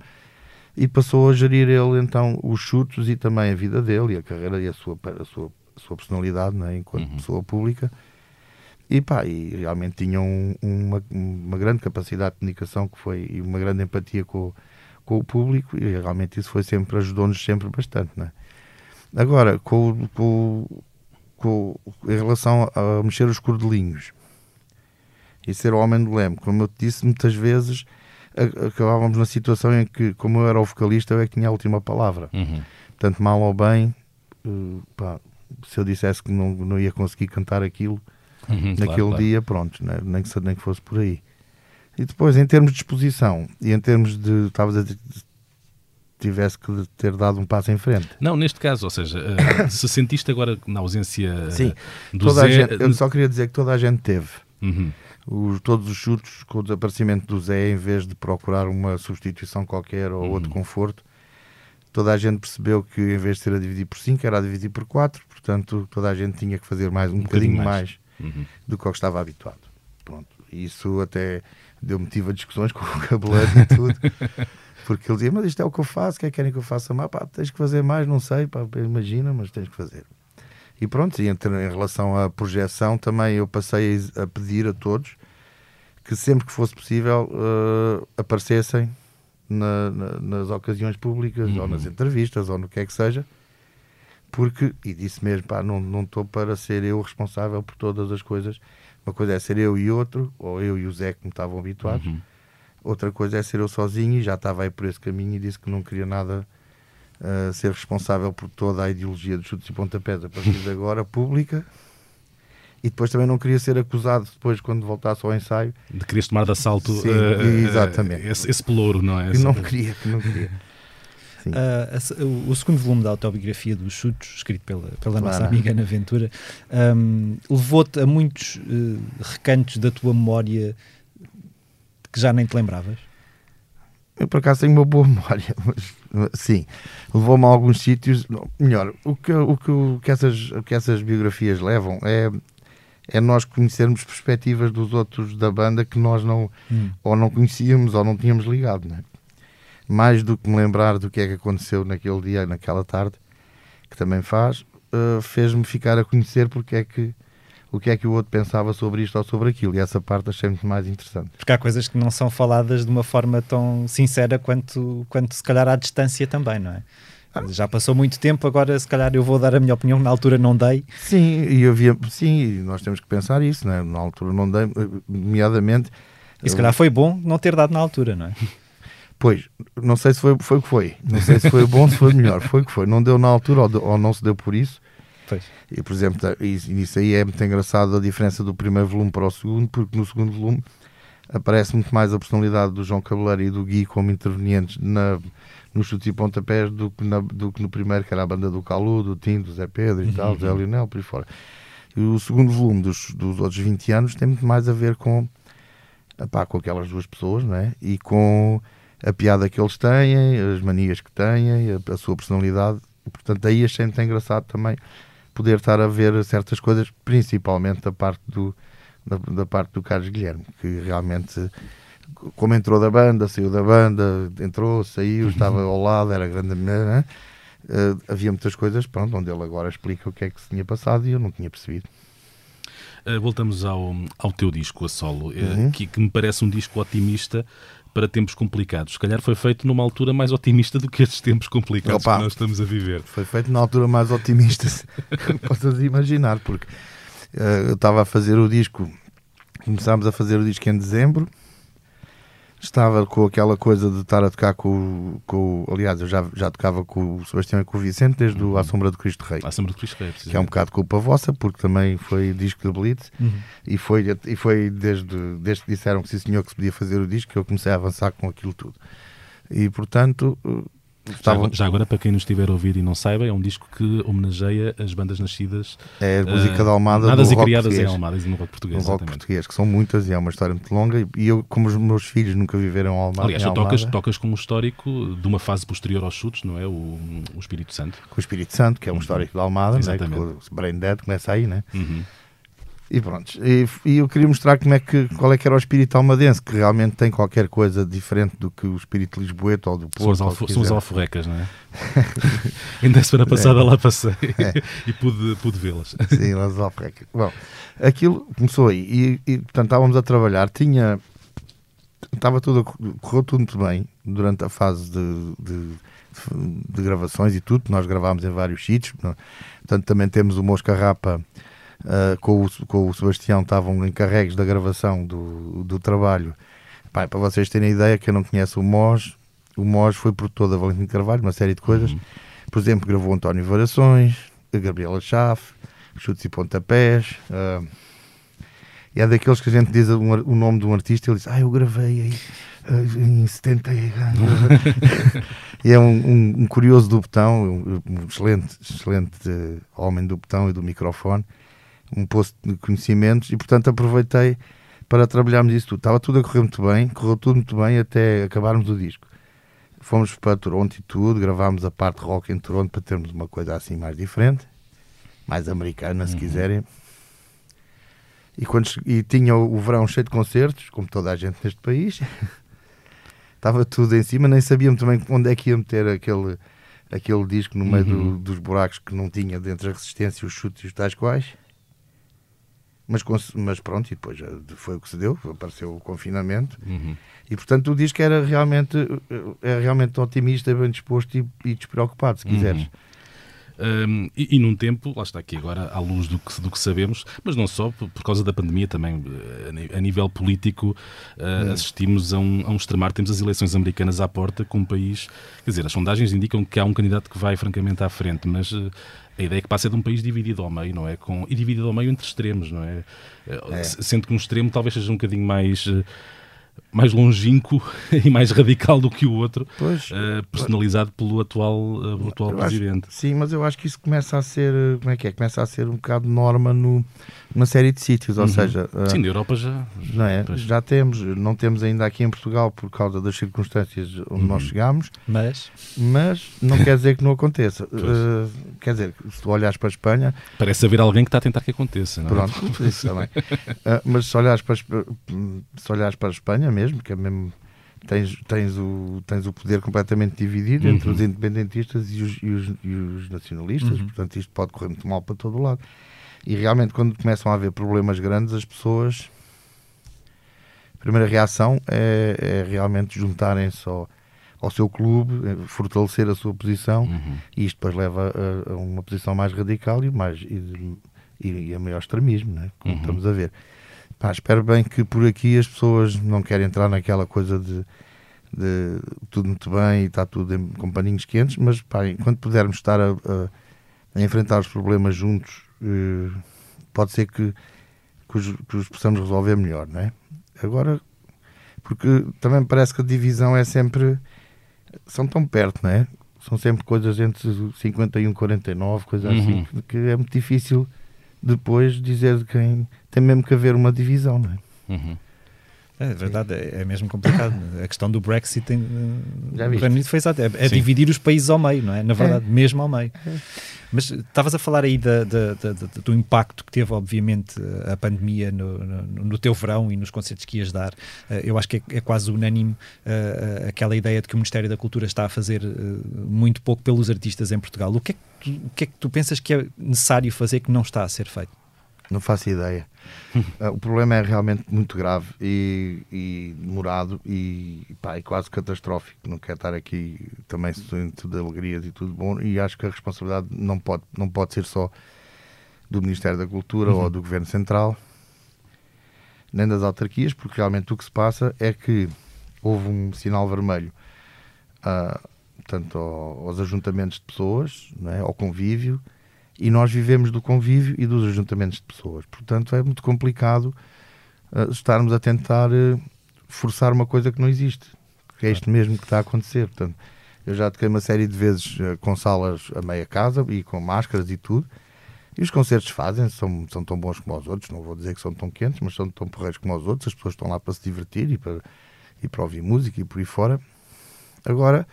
[SPEAKER 3] e passou a gerir ele então os chutos e também a vida dele e a carreira e a sua a sua, a sua personalidade, né, enquanto uhum. pessoa pública. E pá, e realmente tinha um, uma, uma grande capacidade de comunicação que foi e uma grande empatia com, com o público e realmente isso foi sempre ajudou-nos sempre bastante, né? Agora, com, com com, em relação a mexer os cordelinhos. e ser o homem do leme. Como eu te disse, muitas vezes acabávamos na situação em que, como eu era o vocalista, eu é que tinha a última palavra. Uhum. Portanto, mal ou bem, uh, pá, se eu dissesse que não, não ia conseguir cantar aquilo uhum, naquele claro, claro. dia, pronto, né? nem, que, nem que fosse por aí. E depois, em termos de exposição e em termos de. Estavas a dizer tivesse que ter dado um passo em frente.
[SPEAKER 2] Não, neste caso, ou seja, uh, se sentiste agora na ausência
[SPEAKER 3] Sim, do toda Zé... A gente, eu só queria dizer que toda a gente teve. Uhum. Os, todos os chutes com o desaparecimento do Zé, em vez de procurar uma substituição qualquer ou uhum. outro conforto, toda a gente percebeu que em vez de ser a dividir por 5, era a dividir por 4, portanto toda a gente tinha que fazer mais um, um bocadinho, bocadinho mais, mais uhum. do que o que estava habituado. Pronto. Isso até deu motivo a discussões com o cabeleiro e tudo. Porque ele dizia, mas isto é o que eu faço, que é que querem que eu faça mais? Pá, tens que fazer mais, não sei, pá, imagina, mas tens que fazer. E pronto, e entre, em relação à projeção, também eu passei a, pedir a todos que sempre que fosse possível uh, aparecessem na, na, nas ocasiões públicas, uhum. ou nas entrevistas, ou no que é que seja, porque, e disse mesmo, pá, não estou para ser eu responsável por todas as coisas. Uma coisa é ser eu e outro, ou eu e o Zé, que me estavam habituados. Uhum Outra coisa é ser eu sozinho e já estava aí por esse caminho e disse que não queria nada uh, ser responsável por toda a ideologia dos chutes e pontapés a partir de agora, pública. E depois também não queria ser acusado depois quando voltasse ao ensaio.
[SPEAKER 2] De querias tomar de assalto
[SPEAKER 3] Sim, uh, exatamente.
[SPEAKER 2] Esse, esse pelouro, não é?
[SPEAKER 3] Não queria, não queria.
[SPEAKER 1] Uh, o segundo volume da autobiografia dos Chutos, escrito pela, pela claro. nossa amiga Ana Ventura, um, levou-te a muitos uh, recantos da tua memória que já nem te lembravas?
[SPEAKER 3] Eu por acaso tenho uma boa memória, mas sim, levou-me a alguns sítios. Melhor, o que, o que, o que, essas, o que essas biografias levam é, é nós conhecermos perspectivas dos outros da banda que nós não hum. ou não conhecíamos ou não tínhamos ligado, né? Mais do que me lembrar do que é que aconteceu naquele dia, naquela tarde, que também faz, uh, fez-me ficar a conhecer porque é que o que é que o outro pensava sobre isto ou sobre aquilo. E essa parte achei muito mais interessante.
[SPEAKER 1] Porque há coisas que não são faladas de uma forma tão sincera quanto, quanto se calhar à distância também, não é? Ah. Já passou muito tempo, agora se calhar eu vou dar a minha opinião, na altura não dei.
[SPEAKER 3] Sim, e havia, sim, nós temos que pensar isso, não é? na altura não dei, nomeadamente...
[SPEAKER 1] E se calhar foi bom não ter dado na altura, não é?
[SPEAKER 3] Pois, não sei se foi, foi o que foi. Não sei se foi bom, se foi melhor. Foi o que foi. Não deu na altura ou, ou não se deu por isso.
[SPEAKER 1] Pois.
[SPEAKER 3] E, por exemplo, tá, isso aí é muito engraçado a diferença do primeiro volume para o segundo, porque no segundo volume aparece muito mais a personalidade do João Cabeleiro e do Gui como intervenientes na, no chute e pontapés do que, na, do que no primeiro, que era a banda do Calu, do Tim, do Zé Pedro e uhum. tal, do Zé Lionel, por aí fora. E o segundo volume dos, dos outros 20 anos tem muito mais a ver com, epá, com aquelas duas pessoas, não é? E com a piada que eles têm, as manias que têm, a, a sua personalidade. E, portanto, aí achei muito engraçado também poder estar a ver certas coisas, principalmente da parte do, da, da parte do Carlos Guilherme, que realmente como entrou da banda, saiu da banda, entrou, saiu, estava ao lado, era grande né? Uh, havia muitas coisas, pronto, onde ele agora explica o que é que se tinha passado e eu não tinha percebido.
[SPEAKER 2] Uh, voltamos ao, ao teu disco a solo, uh, uhum. que, que, me parece um disco otimista, para tempos complicados. Se calhar foi feito numa altura mais otimista do que estes tempos complicados Opa, que nós estamos a viver.
[SPEAKER 3] Foi feito na altura mais otimista, possas imaginar, porque uh, eu estava a fazer o disco, começámos a fazer o disco em dezembro, estava com aquela coisa de estar a tocar com, com aliás, eu já, já tocava com o Sebastião e com o Vicente desde uhum. A Sombra do Cristo Rei.
[SPEAKER 2] A Sombra do Cristo Rei,
[SPEAKER 3] que é um bocado culpa vossa, porque também foi disco de Blitz uhum. e foi, e foi desde, desde que disseram que sim senhor que se podia fazer o disco que eu comecei a avançar com aquilo tudo. E portanto
[SPEAKER 2] já, já, agora, para quem nos estiver a ouvir e não saiba, é um disco que homenageia as bandas nascidas.
[SPEAKER 3] É a música uh, da Almada.
[SPEAKER 2] Nadas
[SPEAKER 3] e
[SPEAKER 2] criadas
[SPEAKER 3] português.
[SPEAKER 2] em Almada e no rock português.
[SPEAKER 3] No rock português, que são muitas e é uma história muito longa. E eu, como os meus filhos nunca viveram Almada.
[SPEAKER 2] Aliás, tu tocas, tocas com um histórico de uma fase posterior aos chutes, não é? O, o Espírito Santo.
[SPEAKER 3] Com o Espírito Santo, que é um uhum. histórico da Almada, né? o Brain Dead começa aí, né? Uhum. E pronto, e, e, eu queria mostrar como é que, qual é que era o espírito almadense, que realmente tem qualquer coisa diferente do que o espírito lisboeta ou do Porto.
[SPEAKER 2] São, os alforrecas, não é? Ainda a semana passada é. lá passei é. e pude, pude vê-las.
[SPEAKER 3] Sim, as alforrecas. Bom, aquilo começou aí e, e, portanto estávamos a trabalhar, tinha... Estava tudo, correu tudo muito bem durante a fase de, de, de gravações e tudo, nós gravámos em vários sítios, portanto também temos o Mosca Rapa uh, com, o, com o Sebastião estavam encarregues da gravação do, do trabalho. Pai, para vocês terem ideia, que eu não conheço o Mós, o Mós foi produtor da Valentim Carvalho, uma série de coisas. Uhum. Por exemplo, gravou António Variações, a Gabriela Chafe, Chutes e Pontapés. Uh, e é daqueles que a gente diz o, o nome de um artista e ele diz: Ah, eu gravei aí uh, em 70. e é um, um, um, curioso do botão, um, um excelente, excelente uh, homem do botão e do microfone, um posto de conhecimentos e, portanto, aproveitei para trabalharmos isso tudo. Estava tudo a correr muito bem, correu tudo muito bem até acabarmos o disco. Fomos para Toronto e tudo, gravámos a parte rock em Toronto para termos uma coisa assim mais diferente, mais americana, se uhum. quiserem. E, quando, e tinha o, verão cheio de concertos, como toda a gente neste país. Estava tudo em cima, nem sabíamos também onde é que ia meter aquele, aquele disco no meio uhum. do, dos buracos que não tinha dentro da resistência, os chutes e os tais quais. Mas, mas pronto, e depois foi o que se deu, apareceu o confinamento. Uhum. E portanto o disco era realmente, era realmente otimista, bem disposto e, e despreocupado, se quiseres. Uhum.
[SPEAKER 2] Um, e, e, num tempo, lá está aqui agora, à luz do que, do que sabemos, mas não só, por, por causa da pandemia também, eh, a, nível político, uh, assistimos a um, a um extremar. Temos as eleições americanas à porta, com um país. Quer dizer, as sondagens indicam que há um candidato que vai francamente à frente, mas. Uh, a ideia é que passa de um país dividido ao meio, não é? Com, e dividido ao meio entre extremos, não é? é. Sendo que um extremo talvez seja um bocadinho mais mais longínquo e mais radical do que o outro, pois, uh, personalizado pelo atual, uh, atual presidente.
[SPEAKER 3] Acho, sim, mas eu acho que isso começa a ser, como é que é? Começa a ser um bocado norma no, numa série de sítios, ou uhum. seja...
[SPEAKER 2] Uh, sim, na Europa já...
[SPEAKER 3] Não é? Já temos, não temos ainda aqui em Portugal por causa das circunstâncias onde uhum. nós chegamos,
[SPEAKER 1] mas...
[SPEAKER 3] mas não quer dizer que não aconteça. quer dizer, se tu olhares para a Espanha...
[SPEAKER 2] Parece haver alguém que está a tentar que aconteça, não
[SPEAKER 3] é? Pronto, isso também. mas se olhares para, se olhares para a Espanha mesmo, mesmo, que é mesmo tens, tens, o, tens o poder completamente dividido uhum. entre os independentistas e os, e os, e os nacionalistas, uhum. portanto isto pode correr muito mal para todo o lado. E realmente quando começam a haver problemas grandes, as pessoas a primeira reação é, é realmente juntarem-se ao, ao, seu clube, é fortalecer a sua posição uhum. e isto depois leva a, a, uma posição mais radical e, mais, e, e a maior extremismo, né? como uhum. estamos a ver. Pá, espero bem que por aqui as pessoas não querem entrar naquela coisa de, de tudo muito bem e está tudo em, com paninhos quentes, mas pá, enquanto pudermos estar a, a, a enfrentar os problemas juntos, eh, pode ser que, que, os, que os possamos resolver melhor, não é? Agora, porque também parece que a divisão é sempre. são tão perto, não é? São sempre coisas entre 51 e 49, coisas assim, uhum. assim, que é muito difícil depois dizer de quem tem mesmo que haver uma divisão, não é?
[SPEAKER 1] Uhum. É verdade, é, é mesmo complicado. A questão do Brexit tem, Já o Reino Unido foi exato, é, é dividir os países ao meio, não é? Na verdade, é. mesmo ao meio. É. Mas estavas a falar aí da, da, da, do impacto que teve, obviamente, a pandemia no, no, no, teu verão e nos concertos que ias dar. Eh, eu acho que é, é quase unânime uh, aquela ideia de que o Ministério da Cultura está a fazer uh, muito pouco pelos artistas em Portugal. O que, é que tu, o que é que tu pensas que é necessário fazer que não está a ser feito?
[SPEAKER 3] Não faço ideia. Uh, o problema é realmente muito grave e, e demorado e, pá, e quase catastrófico. Não quero estar aqui também tudo de alegrias e tudo bom. E acho que a responsabilidade não pode, não pode ser só do Ministério da Cultura uhum. ou do Governo Central, nem das autarquias, porque realmente o que se passa é que houve um sinal vermelho uh, tanto aos ajuntamentos de pessoas, é? ao convívio e nós vivemos do convívio e dos ajuntamentos de pessoas. Portanto, é muito complicado uh, estarmos a tentar uh, forçar uma coisa que não existe, que é isto mesmo que está a acontecer. Portanto, eu já toquei uma série de vezes uh, com salas a meia casa e com máscaras e tudo. E os concertos fazem, são, são tão bons como os outros, não vou dizer que são tão quentes, mas são tão porreiros como os outros. As pessoas estão lá para se divertir e para, e para ouvir música e por aí fora. Agora,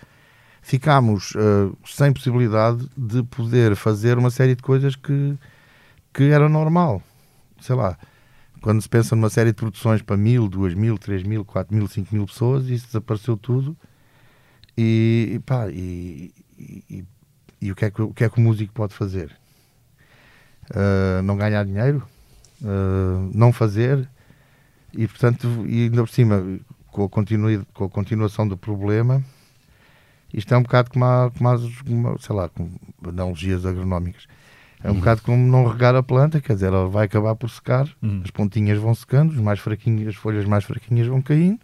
[SPEAKER 3] ficámos uh, sem possibilidade de poder fazer uma série de coisas que, que era normal. Sei lá, quando se pensa numa série de produções para mil, duas mil, três mil, quatro mil, cinco mil pessoas, isso desapareceu tudo. E, e pá, e, e, e, o, que é que, o que é que o músico pode fazer? Uh, não ganhar dinheiro? Uh, não fazer? E portanto, e ainda por cima, com a, com a continuação do problema, isto é um bocado como, a, como, as, como sei lá, como analogias agronómicas. É um uhum. bocado como não regar a planta, quer dizer, ela vai acabar por secar, uhum. as pontinhas vão secando, os mais fraquinhos, as folhas mais fraquinhas vão caindo.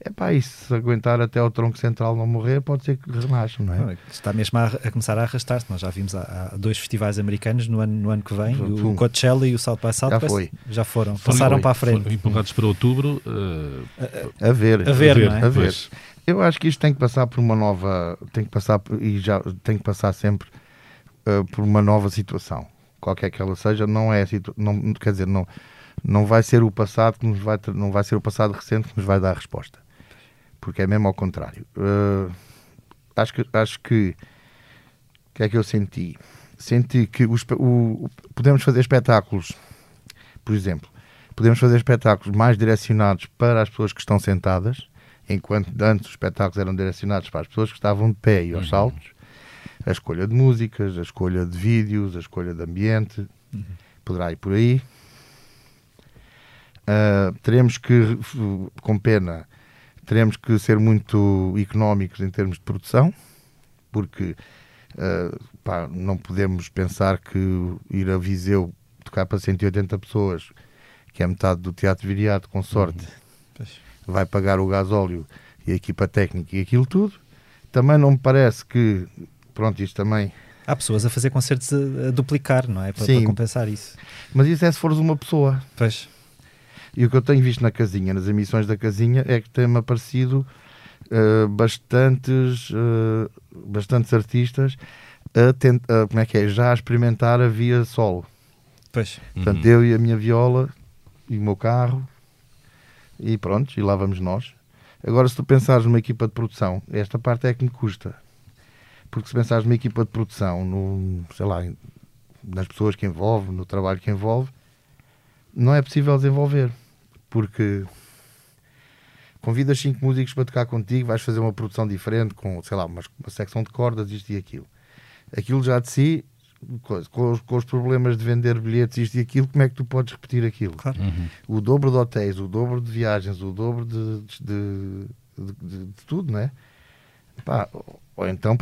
[SPEAKER 3] É pá, e se aguentar até o tronco central não morrer, pode ser que renasça, não é?
[SPEAKER 1] Está mesmo a, a começar a arrastar-se. Nós já vimos há, há, dois festivais americanos no ano, no ano que vem, o Coachella e o South by Southwest. Já foi. Já foram, passaram foi. para a frente. Foram
[SPEAKER 2] empurrados para outubro. Uh...
[SPEAKER 3] A, a, ver.
[SPEAKER 1] A ver, a ver, é?
[SPEAKER 3] a ver. Eu acho que isto tem que passar por uma nova, tem que passar, e já tem que passar sempre uh, por uma nova situação qualquer que ela seja, não é não quer dizer, não, não vai ser o passado que nos vai não vai ser o passado recente que nos vai dar a resposta. Porque é mesmo ao contrário. Uh, acho que acho que o que é que eu senti? Senti que os, o, podemos fazer espetáculos, por exemplo, podemos fazer espetáculos mais direcionados para as pessoas que estão sentadas, enquanto antes os espetáculos eram direcionados para as pessoas que estavam de pé e aos uhum. saltos a escolha de músicas, a escolha de vídeos, a escolha de ambiente, uhum. poderá ir por aí. Uh, teremos que, com pena, teremos que ser muito económicos em termos de produção, porque uh, pá, não podemos pensar que ir a Viseu tocar para 180 pessoas, que é metade do Teatro Viriato, com sorte, uhum. Vai pagar o gasóleo e a equipa técnica e aquilo tudo. Também não me parece que pronto, isto também.
[SPEAKER 1] Há pessoas a fazer concertos a, a duplicar, não é? Para, para, compensar isso.
[SPEAKER 3] Mas isso é se fores uma pessoa.
[SPEAKER 1] Pois.
[SPEAKER 3] E o que eu tenho visto na casinha, nas emissões da casinha, é que tem-me aparecido uh, bastantes, uh, bastantes artistas a tentar, como é que é, já a experimentar a via solo.
[SPEAKER 1] Pois.
[SPEAKER 3] Portanto, uhum. eu e a minha viola e o meu carro e pronto, e lá vamos nós. Agora, se tu pensares numa equipa de produção, esta parte é que me custa. Porque se pensares numa equipa de produção, no, sei lá, nas pessoas que envolve, no trabalho que envolve, não é possível desenvolver. Porque convidas cinco músicos para tocar contigo, vais fazer uma produção diferente com, sei lá, uma, uma secção de cordas, isto e aquilo. Aquilo já de si, com os, com os, problemas de vender bilhetes, isto e aquilo, como é que tu podes repetir aquilo?
[SPEAKER 1] Claro. Uhum.
[SPEAKER 3] O dobro de hotéis, o dobro de viagens, o dobro de, de, de, de tudo, não é? Pá, ou então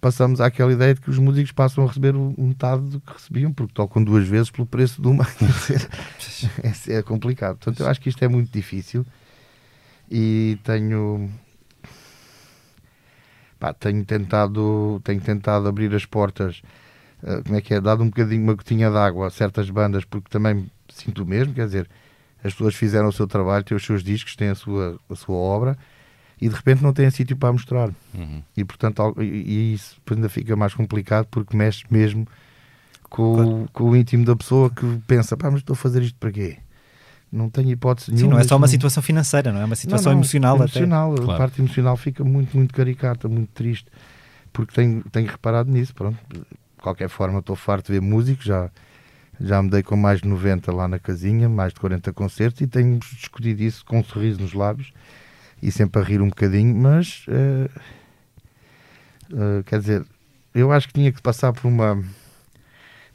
[SPEAKER 3] passamos àquela ideia de que os músicos passam a receber metade do que recebiam, porque tocam duas vezes pelo preço de uma. é, é complicado. Portanto, eu acho que isto é muito difícil e tenho. Pá, tenho tentado tenho tentado abrir as portas uh, como é que é, dado um bocadinho uma gotinha de água a certas bandas porque também sinto o mesmo, quer dizer as pessoas fizeram o seu trabalho, têm os seus discos, têm a sua, a sua obra e de repente não têm sítio para mostrar. Uhum. E portanto, e, e isso ainda fica mais complicado porque mexe mesmo com, claro. com o íntimo da pessoa que pensa, pá, mas estou a fazer isto para quê? Não tenho hipótese nenhuma.
[SPEAKER 1] Sim, não é só uma não... situação financeira, não é? uma situação não, não, emocional,
[SPEAKER 3] emocional
[SPEAKER 1] até.
[SPEAKER 3] A parte emocional fica muito, muito caricata, muito triste, porque tenho, tenho reparado nisso. Pronto. De qualquer forma, estou farto de ver músicos, já, já me dei com mais de 90 lá na casinha, mais de 40 concertos, e tenho discutido isso com um sorriso nos lábios e sempre a rir um bocadinho, mas uh, uh, quer dizer, eu acho que tinha que passar por uma.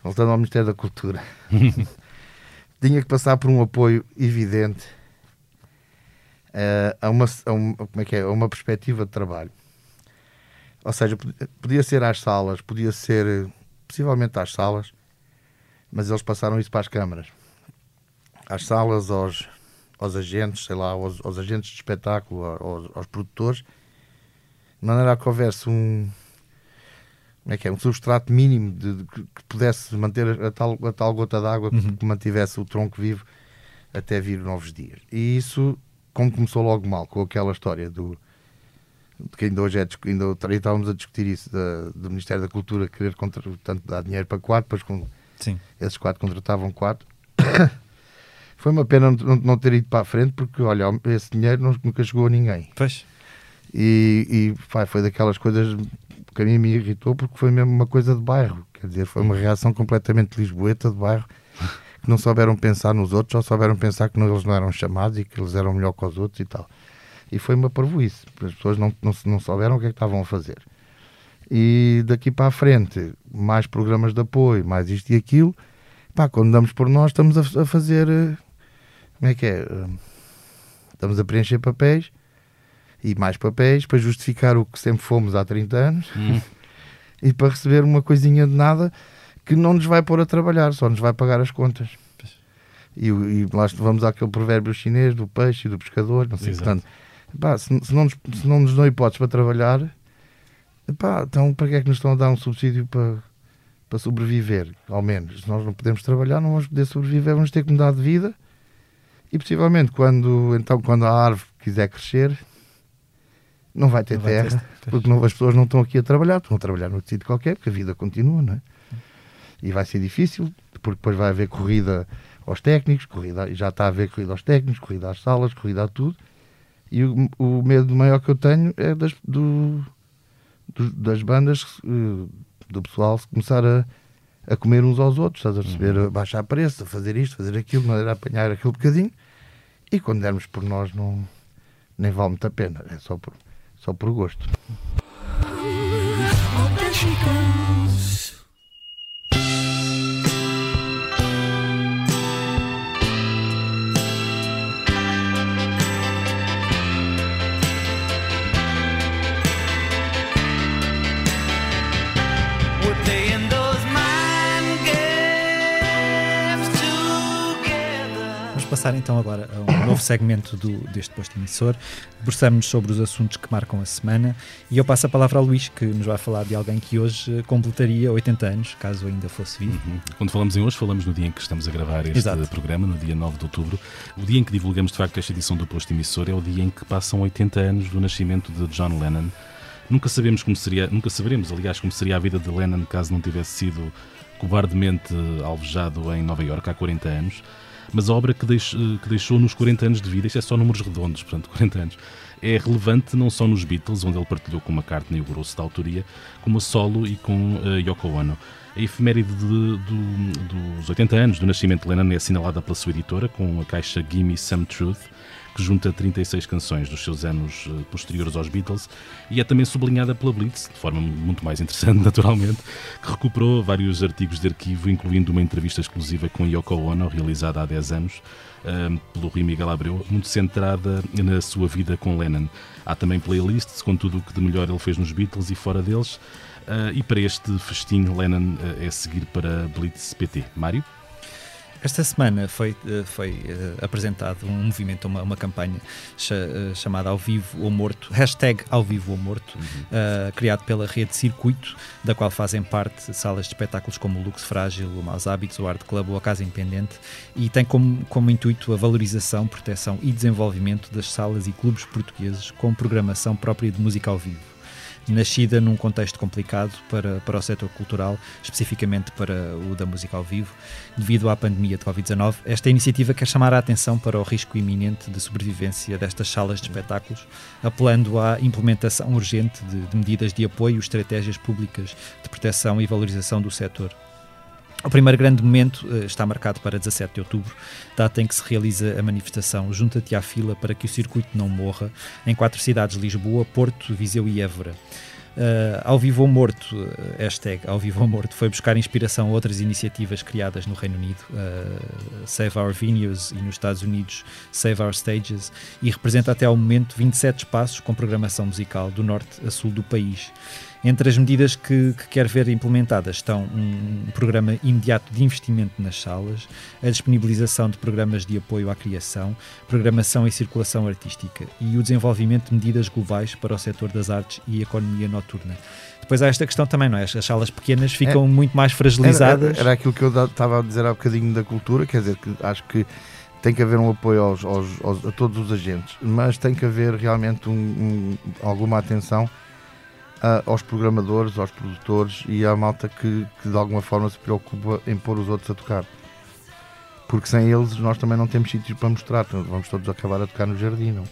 [SPEAKER 3] Voltando ao Ministério da Cultura, tinha que passar por um apoio evidente uh, a, uma, a, uma, como é que é? a uma perspectiva de trabalho. Ou seja, podia ser às salas, podia ser possivelmente às salas, mas eles passaram isso para as câmaras. Às salas, aos, aos agentes, sei lá, aos, aos agentes de espetáculo, aos, aos, produtores, de maneira a que houvesse um, como é que é, um substrato mínimo de, de que pudesse manter a tal, a tal gota d'água uhum. que mantivesse o tronco vivo até vir novos dias. E isso, como começou logo mal, com aquela história do que ainda hoje é, ainda estávamos a discutir isso da, do Ministério da Cultura querer contra, tanto dar dinheiro para quatro, depois com
[SPEAKER 1] Sim.
[SPEAKER 3] esses quatro contratavam quatro Foi uma pena não, não ter ido para a frente, porque olha, esse dinheiro nunca chegou a ninguém.
[SPEAKER 1] Pois.
[SPEAKER 3] E, e pá, foi daquelas coisas que a mim me irritou, porque foi mesmo uma coisa de bairro. Quer dizer, foi uma reação completamente lisboeta de bairro, que não souberam pensar nos outros, só souberam pensar que não, eles não eram chamados e que eles eram melhor que os outros e tal. E foi uma parvoíce. As pessoas não, não, não souberam o que é que estavam a fazer. E daqui para a frente, mais programas de apoio, mais isto e aquilo. Pá, quando damos por nós, estamos a, a fazer eh, como é que é? Hum, estamos a preencher papéis e mais papéis para justificar o que sempre fomos há 30 anos hum. e para receber uma coisinha de nada que não nos vai pôr a trabalhar, só nos vai pagar as contas. E, e lá vamos àquele provérbio chinês do peixe e do pescador, não sei, Exato. portanto, se, se, não nos, se não nos dão hipóteses para trabalhar, então para que é que nos estão a dar um subsídio para, para sobreviver, ao menos? Se nós não podemos trabalhar, não vamos poder sobreviver, vamos ter que mudar de vida e possivelmente quando, então, quando a árvore quiser crescer, não vai ter não terra, vai ter, porque não, as pessoas não estão aqui a trabalhar, estão a trabalhar no sítio qualquer, porque a vida continua, não é? E vai ser difícil, porque depois vai haver corrida aos técnicos, corrida, já está a haver corrida aos técnicos, corrida às salas, corrida a tudo. E o, o medo maior que eu tenho é das, do, do, das bandas, eh, do pessoal, se começar a, a comer uns aos outros, estás a receber, uhum. a baixar preço, a fazer isto, fazer aquilo, de maneira a apanhar aquele bocadinho. E quando dermos por nós, não, nem vale muito a pena, é só por, só por gosto.
[SPEAKER 1] Passar então agora a um novo segmento do, deste posto emissor. Debruçamos sobre os assuntos que marcam a semana e eu passo a palavra ao Luís, que nos vai falar de alguém que hoje completaria 80 anos, caso ainda fosse vivo.
[SPEAKER 2] Uhum. Quando falamos em hoje, falamos no dia em que estamos a gravar este Exato. programa, no dia 9 de outubro. O dia em que divulgamos de facto esta edição do posto emissor é o dia em que passam 80 anos do nascimento de John Lennon. Nunca sabemos como seria, nunca saberemos, aliás, como seria a vida de Lennon caso não tivesse sido cobardemente alvejado em Nova Iorque há 40 anos mas a obra que, deixou, que deixou nos 40 anos de vida, isto é só números redondos, portanto, 40 anos, é relevante não só nos Beatles, onde ele partilhou com McCartney o grosso da autoria, como a solo e com uh, Yoko Ono. A efeméride de, de, dos 80 anos do nascimento de Lennon é assinalada pela sua editora com a caixa Gimme Some Truth, que junta 36 canções dos seus anos eh, posteriores aos Beatles e é também sublinhada pela Blitz, de forma muito mais interessante, naturalmente, que recuperou vários artigos de arquivo, incluindo uma entrevista exclusiva com Yoko Ono, realizada há 10 anos, eh, pelo Rui Miguel Abreu, muito centrada na sua vida com Lennon. Há também playlists com tudo o que de melhor ele fez nos Beatles e fora deles. Uh, e para este festim, Lennon é seguir para Blitz PT. Mário?
[SPEAKER 1] Esta semana foi, eh, foi uh, apresentado um movimento, uma, uma campanha uh, chamada Ao Vivo ou Morto, hashtag Ao Vivo ou Morto, uhum. uh, criado pela rede Circuito, da qual fazem parte salas de espetáculos como o Lux Frágil, o Maus Hábitos, o Art Club ou a Casa Independente, e tem como, como intuito a valorização, proteção e desenvolvimento das salas e clubes portugueses com programação própria de música ao vivo nascida num contexto complicado para, para o setor cultural, especificamente para o da música ao vivo, devido à pandemia de Covid-19. Esta iniciativa quer chamar a atenção para o risco iminente de sobrevivência destas salas de espetáculos, apelando à implementação urgente de, de medidas de apoio, estratégias públicas de proteção e valorização do setor. O primeiro grande momento uh, está marcado para 17 de outubro, data em que se realiza a manifestação Junta-te à fila para que o circuito não morra, em quatro cidades: Lisboa, Porto, Viseu e Évora. Uh, ao Vivo ou Morto, uh, hashtag Ao Vivo ou Morto, foi buscar inspiração a outras iniciativas criadas no Reino Unido, uh, Save Our Venues e nos Estados Unidos Save Our Stages, e representa até ao momento 27 espaços com programação musical do norte a sul do país. Entre as medidas que, que quer ver implementadas estão um programa imediato de investimento nas salas, a disponibilização de programas de apoio à criação, programação e circulação artística e o desenvolvimento de medidas globais para o setor das artes e economia noturna. Depois há esta questão também, não é? As salas pequenas ficam é, muito mais fragilizadas.
[SPEAKER 3] Era, era, aquilo que eu estava a dizer há bocadinho da cultura, quer dizer, que acho que tem que haver um apoio aos, aos, aos, a todos os agentes, mas tem que haver realmente um, um, alguma atenção aos programadores, aos produtores e à malta que, que, de alguma forma se preocupa em pôr os outros a tocar. Porque sem eles nós também não temos sítios para mostrar, vamos todos acabar a tocar no jardim, não?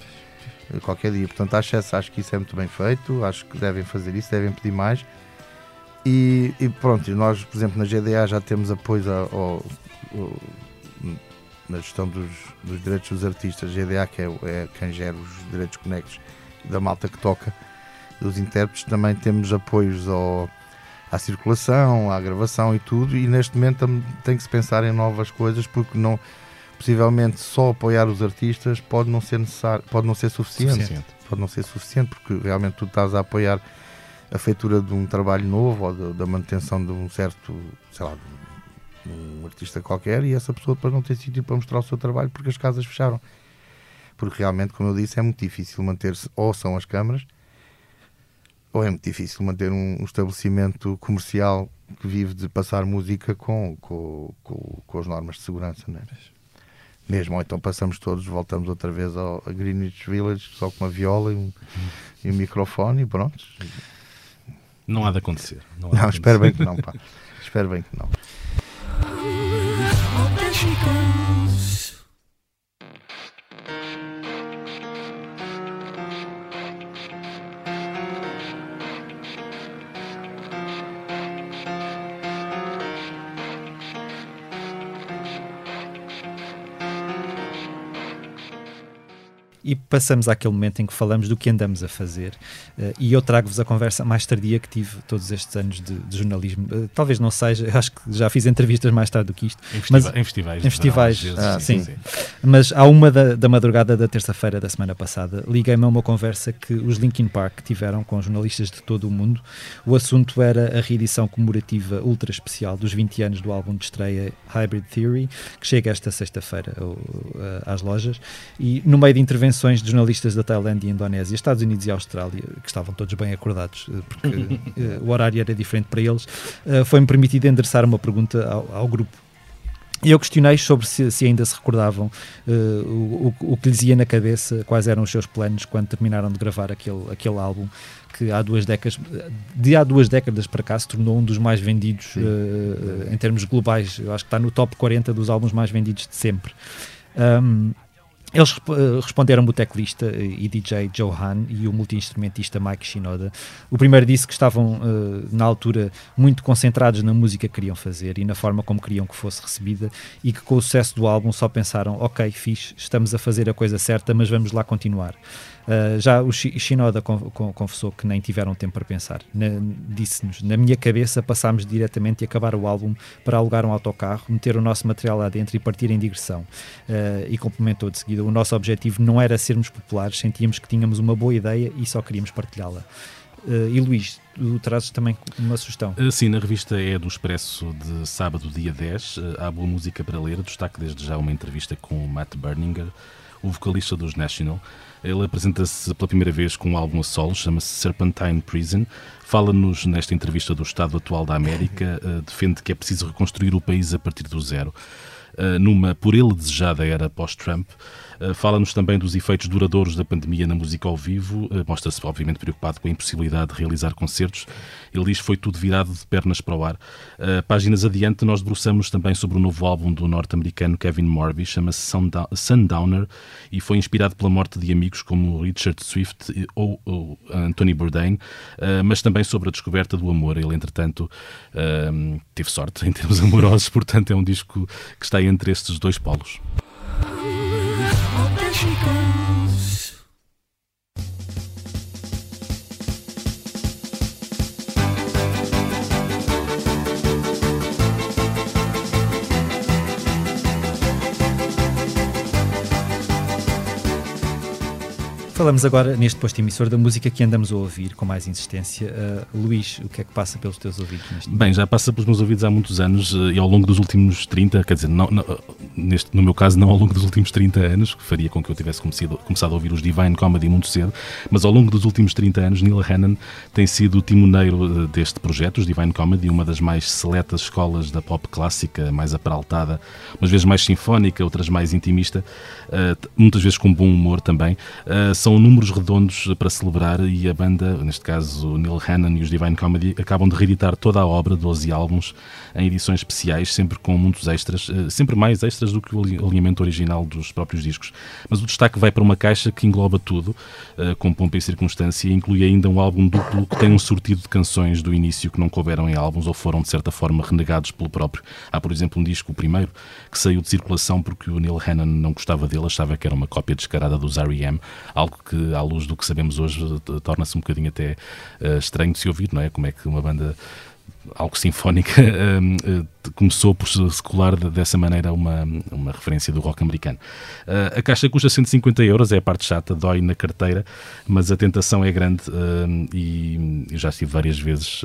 [SPEAKER 3] qualquer dia. Portanto, acho, acho que isso é muito bem feito, acho que devem fazer isso, devem pedir mais. E, e pronto, nós, por exemplo, na GDA já temos apoio ao, ao, na gestão dos, dos, direitos dos artistas, GDA, que é, é quem gera os direitos conexos da malta que toca dos intérpretes, também temos apoios ao, à circulação, à gravação e tudo, e neste momento tem que se pensar em novas coisas porque não possivelmente só apoiar os artistas pode não ser necessário, pode não ser suficiente, suficiente. pode não ser suficiente porque realmente tu estás a apoiar a feitura de um trabalho novo ou de, da manutenção de um certo, sei lá, de um artista qualquer e essa pessoa depois não tem sítio para mostrar o seu trabalho porque as casas fecharam. Porque realmente, como eu disse, é muito difícil manter-se, ou são as câmaras, ou é muito difícil manter um, um estabelecimento comercial que vive de passar música com, com, com, com as normas de segurança, não é? Mesmo, ou então passamos todos, voltamos outra vez ao, a Greenwich Village só com uma viola e um, e um microfone e pronto.
[SPEAKER 2] Não há de acontecer.
[SPEAKER 3] Não, não espero bem que não, pá. espero bem que não.
[SPEAKER 1] E passamos àquele momento em que falamos do que andamos a fazer. Uh, e eu trago-vos a conversa mais tardia que tive todos estes anos de, de jornalismo. Uh, talvez não seja, acho que já fiz entrevistas mais tarde do que isto.
[SPEAKER 2] Em, festiva mas, em festivais.
[SPEAKER 1] Em festivais, ah, sim, sim. Mas há uma da, da madrugada da terça-feira da semana passada, liguei-me a uma conversa que os Linkin Park tiveram com jornalistas de todo o mundo. O assunto era a reedição comemorativa ultra especial dos 20 anos do álbum de estreia Hybrid Theory, que chega esta sexta-feira às lojas. E no meio de intervenções intervenções de jornalistas da Tailândia e Indonésia, Estados Unidos e Austrália, que estavam todos bem acordados, eh, porque uh, o horário era diferente para eles, uh, foi-me permitido endereçar uma pergunta ao, ao grupo. Eu questionei sobre se, se ainda se recordavam uh, o, o, o, que lhes ia na cabeça, quais eram os seus planos quando terminaram de gravar aquele, aquele álbum que há duas décadas, de há duas décadas para cá se tornou um dos mais vendidos uh, em termos globais. Eu acho que está no top 40 dos álbuns mais vendidos de sempre. Um, eles uh, responderam o teclista e DJ Joe Han e o multi-instrumentista Mike Shinoda. O primeiro disse que estavam, uh, na altura, muito concentrados na música que queriam fazer e na forma como queriam que fosse recebida e que com o sucesso do álbum só pensaram, ok, fixe, estamos a fazer a coisa certa, mas vamos lá continuar. Uh, já o Shinoda confessou que nem tiveram tempo para pensar. Disse-nos: Na minha cabeça, passámos diretamente e acabar o álbum para alugar um autocarro, meter o nosso material lá dentro e partir em digressão. Uh, e complementou de seguida: O nosso objetivo não era sermos populares, sentíamos que tínhamos uma boa ideia e só queríamos partilhá-la. Uh, e Luís, tu trazes também uma sugestão.
[SPEAKER 2] Sim, na revista é do Expresso de sábado, dia 10. Há boa música para ler. Destaque desde já uma entrevista com o Matt Berninger, o vocalista dos National. Ele apresenta-se pela primeira vez com um álbum a solo, chama-se Serpentine Prison. Fala-nos nesta entrevista do estado atual da América, uh, defende que é preciso reconstruir o país a partir do zero. Uh, numa por ele desejada era pós-Trump, eh, fala-nos também dos efeitos duradouros da pandemia na música ao vivo. Eh, mostra-se, obviamente, preocupado com a impossibilidade de realizar concertos. Ele diz que foi tudo virado de pernas para o ar. Eh, páginas adiante, nós debruçamos também sobre o novo álbum do norte-americano Kevin Morby, chama-se Sundowner, e foi inspirado pela morte de amigos como Richard Swift ou, ou Anthony Bourdain, mas também sobre a descoberta do amor. Ele, entretanto, teve sorte em termos amorosos, portanto, é um disco que está entre estes dois polos. she goes.
[SPEAKER 1] Falamos agora neste posto emissor da música que andamos a ouvir com mais insistência. Uh, Luís, o que é que passa pelos teus ouvidos neste
[SPEAKER 2] Bem, já passa pelos meus ouvidos há muitos anos uh, e ao longo dos últimos 30, quer dizer, não, não, neste, no meu caso não ao longo dos últimos 30 anos, que faria com que eu tivesse começado, começado a ouvir os Divine Comedy muito cedo, mas ao longo dos últimos 30 anos Neil Hannon tem sido o timoneiro uh, deste projeto, os Divine Comedy, uma das mais seletas escolas da pop clássica, mais aparaltada, umas vezes mais sinfónica, outras mais intimista, muitas vezes com bom humor também são números redondos para celebrar e a banda, neste caso Neil Hannon e os Divine Comedy, acabam de reeditar toda a obra, 12 álbuns, em edições especiais, sempre com muitos extras, eh, sempre mais extras do que o alinhamento original dos próprios discos. Mas o destaque vai para uma caixa que engloba tudo, eh, com pompa e circunstância, e inclui ainda um álbum duplo que tem um sortido de canções do início que não couberam em álbuns ou foram, de certa forma, renegados pelo próprio. Há, por exemplo, um disco, o primeiro, que saiu de circulação porque o Neil Hannon não gostava dele, achava que era uma cópia descarada dos R.E.M., algo que, à luz do que sabemos hoje, torna-se um bocadinho até uh, estranho de se ouvir, não é? Como é que uma banda algo sinfónica, uh, começou por se colar dessa maneira uma, uma referência do rock americano. Uh, a caixa custa 150 euros, é a parte chata, dói na carteira, mas a tentação é grande e eu já estive várias vezes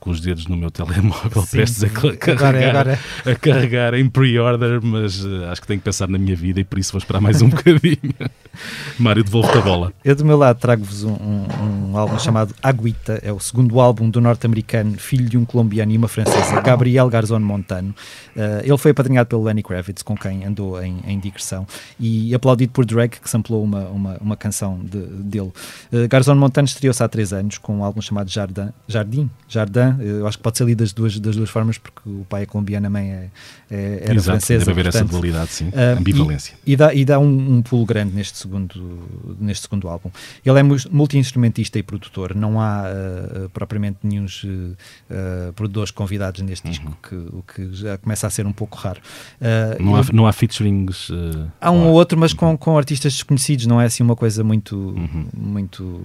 [SPEAKER 2] com os dedos no meu telemóvel, Sim, prestes a, carregar, agora, agora. a carregar em pre-order, mas uh, acho que tenho que pensar na minha vida e por isso vou esperar mais um bocadinho. Mário, devolvo-te a bola.
[SPEAKER 1] Eu, do meu lado, trago-vos um, um, um, álbum chamado Aguita, é o segundo álbum do norte-americano, filho de um colombiano e uma francesa, Gabriel Garzón Montano. Uh, ele foi apadrinhado pelo Lenny Kravitz, com quem andou em, em digressão, e aplaudido por Drake, que samplou uma, uma, uma canção de, dele. Uh, Garzón Montano estreou-se há três anos com um álbum chamado Jardim, Jardim, Jardim eu acho que pode ser lido das duas, das duas formas, porque o pai é colombiano, a mãe é, é, era Exato, francesa.
[SPEAKER 2] Deve haver portanto, essa dualidade, sim, uh, ambivalência.
[SPEAKER 1] E, e, dá, e dá um, um pulo grande neste segundo, neste segundo álbum. Ele é multi-instrumentista e produtor, não há uh, propriamente nenhum uh, produtores convidados neste uhum. disco, que, o que já começa a ser um pouco raro.
[SPEAKER 2] não, há, não há featurings?
[SPEAKER 1] há um ou outro, mas com, com artistas desconhecidos, não é assim uma coisa muito, uhum. muito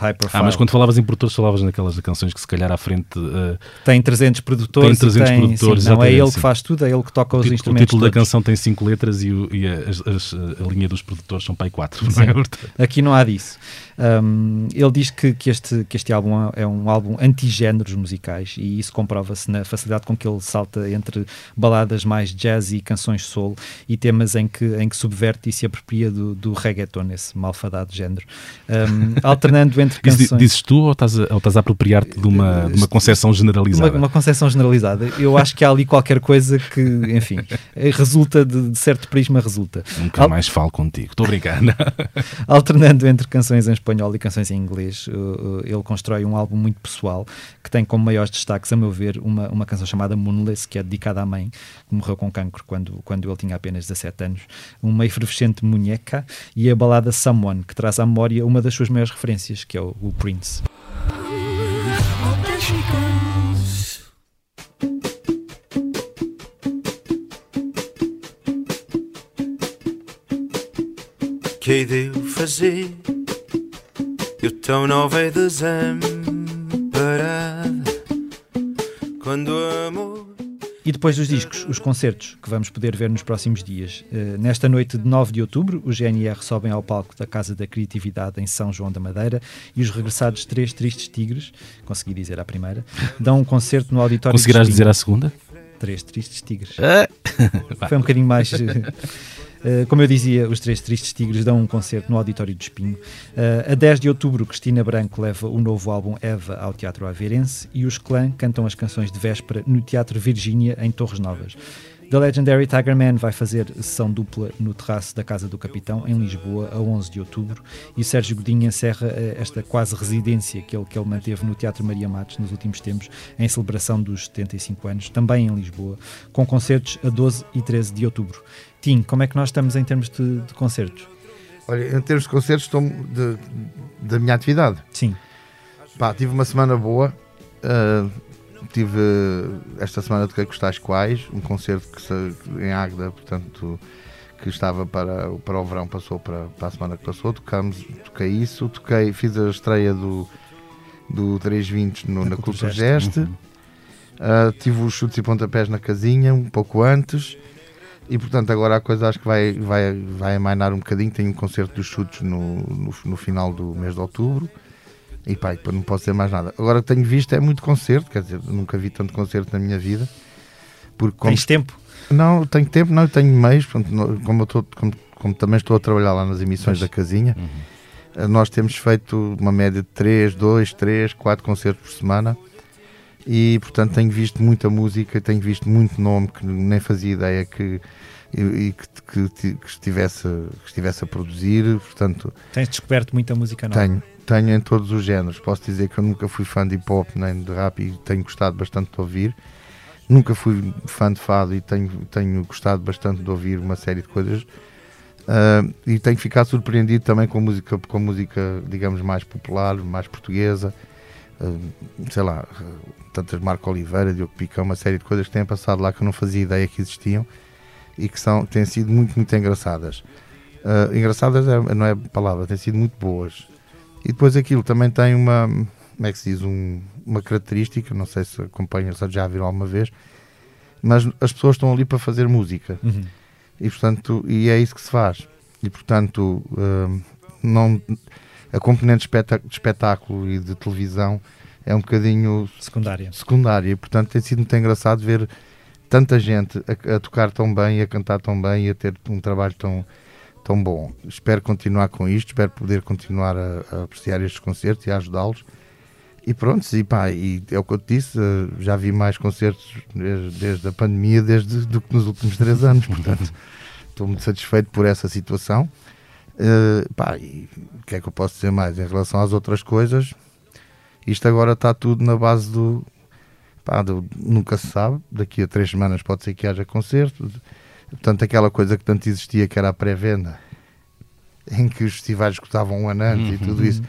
[SPEAKER 1] high profile.
[SPEAKER 2] Ah, mas quando falavas em produtores, falavas naquelas canções que se calhar à frente... Uh,
[SPEAKER 1] tem 300 produtores.
[SPEAKER 2] Tem 300 tem, produtores,
[SPEAKER 1] sim, Não é ele que faz tudo, é ele que toca os instrumentos
[SPEAKER 2] O título
[SPEAKER 1] todos.
[SPEAKER 2] da canção tem 5 letras e, o, e a, a, a, linha dos produtores são pai 4.
[SPEAKER 1] É? Aqui não há disso. Um, ele diz que, que, este, que este álbum é um álbum anti-géneros musicais e isso comprova-se na facilidade com que ele salta entre baladas mais jazz e canções soul e temas em que, em que subverte e se apropria do, do reggaeton, esse malfadado género, um, alternando entre canções...
[SPEAKER 2] Dizes tu ou estás a, ou estás a apropriar-te de uma, de uma concepção generalizada?
[SPEAKER 1] Uma, uma concepção generalizada. Eu acho que há ali qualquer coisa que, enfim, resulta de, de certo prisma, resulta.
[SPEAKER 2] Nunca Al... mais falo contigo, estou a brincar.
[SPEAKER 1] alternando entre canções em espanhol espanhol e canções em inglês. ele constrói um álbum muito pessoal que tem como maiores destaques, a meu ver, uma, uma canção chamada Moonless, que é dedicada à mãe, que morreu com cancro quando, quando ele tinha apenas 17 anos, uma efervescente munheca e a balada Someone, que traz à memória uma das suas maiores referências, que é o, o Prince. que devo fazer eu tão nova e desamparada Quando amor e depois dos discos, os concertos que vamos poder ver nos próximos dias. Uh, nesta noite de 9 de outubro, os GNR sobem ao palco da Casa da Criatividade em São João da Madeira e os regressados Três Tristes Tigres, consegui dizer a primeira, dão um concerto no auditório.
[SPEAKER 2] Conseguirás dizer a segunda?
[SPEAKER 1] Três Tristes Tigres. Ah. Foi um bocadinho mais. Uh, como eu dizia, os Três Tristes Tigres dão um concerto no Auditório do Espinho. Uh, a 10 de outubro, Cristina Branco leva o novo álbum Eva ao Teatro Aveirense e os Clã cantam as canções de véspera no Teatro Virgínia, em Torres Novas. The Legendary Tiger Man vai fazer sessão dupla no terraço da Casa do Capitão, em Lisboa, a 11 de outubro, e Sérgio Godinho encerra eh, esta quase residência que ele, que ele manteve no Teatro Maria Matos nos últimos tempos, em celebração dos 75 anos, também em Lisboa, com concertos a 12 e 13 de outubro. Tim, como é que nós estamos em termos de, de concertos?
[SPEAKER 3] Olha, em termos de concertos, estou de, da minha atividade.
[SPEAKER 1] Sim.
[SPEAKER 3] Pá, tive uma semana boa. Uh, tive esta semana toquei com os tais quais, um concerto que em Águeda, portanto, que estava para, para o verão, passou para, para a semana que passou. Tocamos, toquei isso, toquei, fiz a estreia do, do 320 no, na, na Cultura Geste. Uhum. Uh, tive os chutes e pontapés na casinha um pouco antes. E portanto agora a coisa acho que vai, vai, vai amainar um bocadinho. Tenho um concerto dos chutes no, no, no final do mês de outubro. E pá, não posso dizer mais nada. Agora tenho visto é muito concerto, quer dizer, nunca vi tanto concerto na minha vida.
[SPEAKER 1] Porque como... Tens tempo?
[SPEAKER 3] Não, tenho tempo, não, tenho meios, portanto, como, estou, como, como, também estou a trabalhar lá nas emissões da casinha, uhum. Eh, nós temos feito uma média de 3, 2, 3, 4 concertos por semana e portanto tenho visto muita música, tenho visto muito nome que nem fazia ideia que e, e que, que, que, estivesse, que estivesse a produzir, portanto...
[SPEAKER 1] Tens descoberto muita música nova?
[SPEAKER 3] Tenho, tenho em todos os géneros. Posso dizer que eu nunca fui fã de hip hop nem de rap e tenho gostado bastante de ouvir. Nunca fui fã de fado e tenho, tenho gostado bastante de ouvir uma série de coisas. Uh, e tenho ficado surpreendido também com música, com música, digamos, mais popular, mais portuguesa. Uh, sei lá, tantas Marco Oliveira, Diogo Picão, uma série de coisas que têm passado lá que eu não fazia ideia que existiam e que são, têm sido muito, muito engraçadas. Uh, engraçadas é, não é palavra, têm sido muito boas. E depois aquilo também tem uma, como é que se diz, um, uma característica, não sei se acompanha, se já viram alguma vez, mas as pessoas estão ali para fazer música. Uhum. E, portanto, e é isso que se faz. E, portanto, uh, não, a componente de espetáculo e de televisão é um bocadinho
[SPEAKER 1] secundária.
[SPEAKER 3] secundária. Portanto, tem sido muito engraçado ver tanta gente a, a, tocar tão bem, a cantar tão bem e a ter um trabalho tão, tão bom. Espero continuar com isto, espero poder continuar a, a apreciar estes concertos e a ajudá-los. E pronto, e, pá, e é o que eu te disse, eh, já vi mais concertos desde, desde a pandemia desde do que nos últimos três anos, portanto estou muito satisfeito por essa situação. Uh, pá, e o que é que eu posso dizer mais? Em relação às outras coisas, isto agora está tudo na base do, pá, nunca se sabe, daqui a três semanas pode ser que haja concerto, portanto aquela coisa que tanto existia que era a pré-venda, em que os festivais escutavam um ano antes uhum. e tudo isso,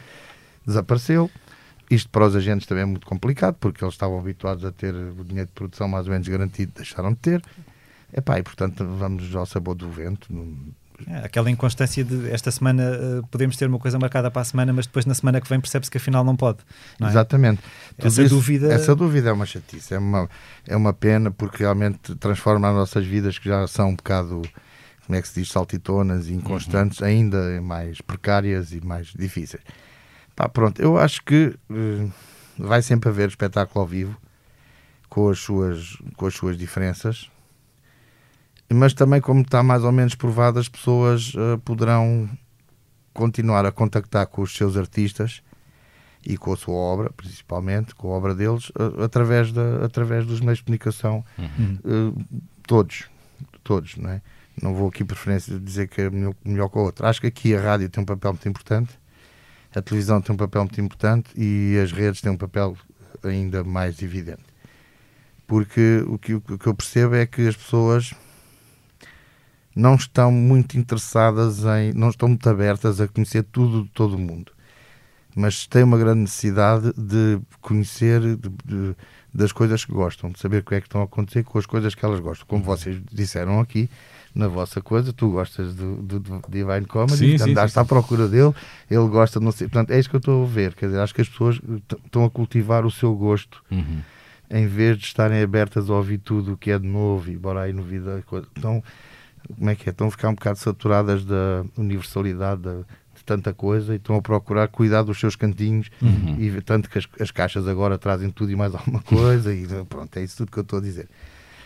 [SPEAKER 3] desapareceu. Isto para os agentes também é muito complicado, porque eles estavam habituados a ter o dinheiro de produção mais ou menos garantido, deixaram de ter. Epá, e portanto vamos ao sabor do vento.
[SPEAKER 1] É, aquela inconstância de esta semana uh, podemos ter uma coisa marcada para a semana, mas depois na semana que vem percebe-se que afinal não pode. Não é?
[SPEAKER 3] Exatamente.
[SPEAKER 1] Essa isso, dúvida...
[SPEAKER 3] essa dúvida é uma chatice, é uma, é uma pena porque realmente transforma as nossas vidas que já são um bocado, como é que se diz, saltitonas e inconstantes, uhum. ainda mais precárias e mais difíceis. Pá, pronto, eu acho que uh, vai sempre haver espetáculo ao vivo com as suas, com as suas diferenças mas também, como está mais ou menos provado, as pessoas uh, poderão continuar a contactar com os seus artistas e com a sua obra, principalmente, com a obra deles, uh, através, da, através dos meios de comunicação, uhum. uh, todos, todos, não é? Não vou aqui preferência dizer que é melhor, melhor que a outra. Acho que aqui a rádio tem um papel muito importante, a televisão tem um papel muito importante e as redes têm um papel ainda mais evidente. Porque o que, o que eu percebo é que as pessoas não estão muito interessadas em, não estão muito abertas a conhecer tudo de todo o mundo, mas têm uma grande necessidade de conhecer de, de, das coisas que gostam, de saber o que é que estão a acontecer com as coisas que elas gostam. Como vocês disseram aqui, na vossa coisa, tu gostas do, do, do Divine Comedy, sim, sim, andaste sim, à procura dele, ele gosta, não sei. Portanto, é isso que eu estou a ver. Quer dizer, acho que as pessoas estão a cultivar o seu gosto. Uhum. Em vez de estarem abertas a ouvir tudo o que é de novo e bora aí novidade. Então, como é que é? Estão a ficar um bocado saturadas da universalidade de, de tanta coisa e estão a procurar cuidar dos seus cantinhos uhum. e tanto que as, as, caixas agora trazem tudo e mais alguma coisa e pronto, é isso tudo que eu estou a dizer.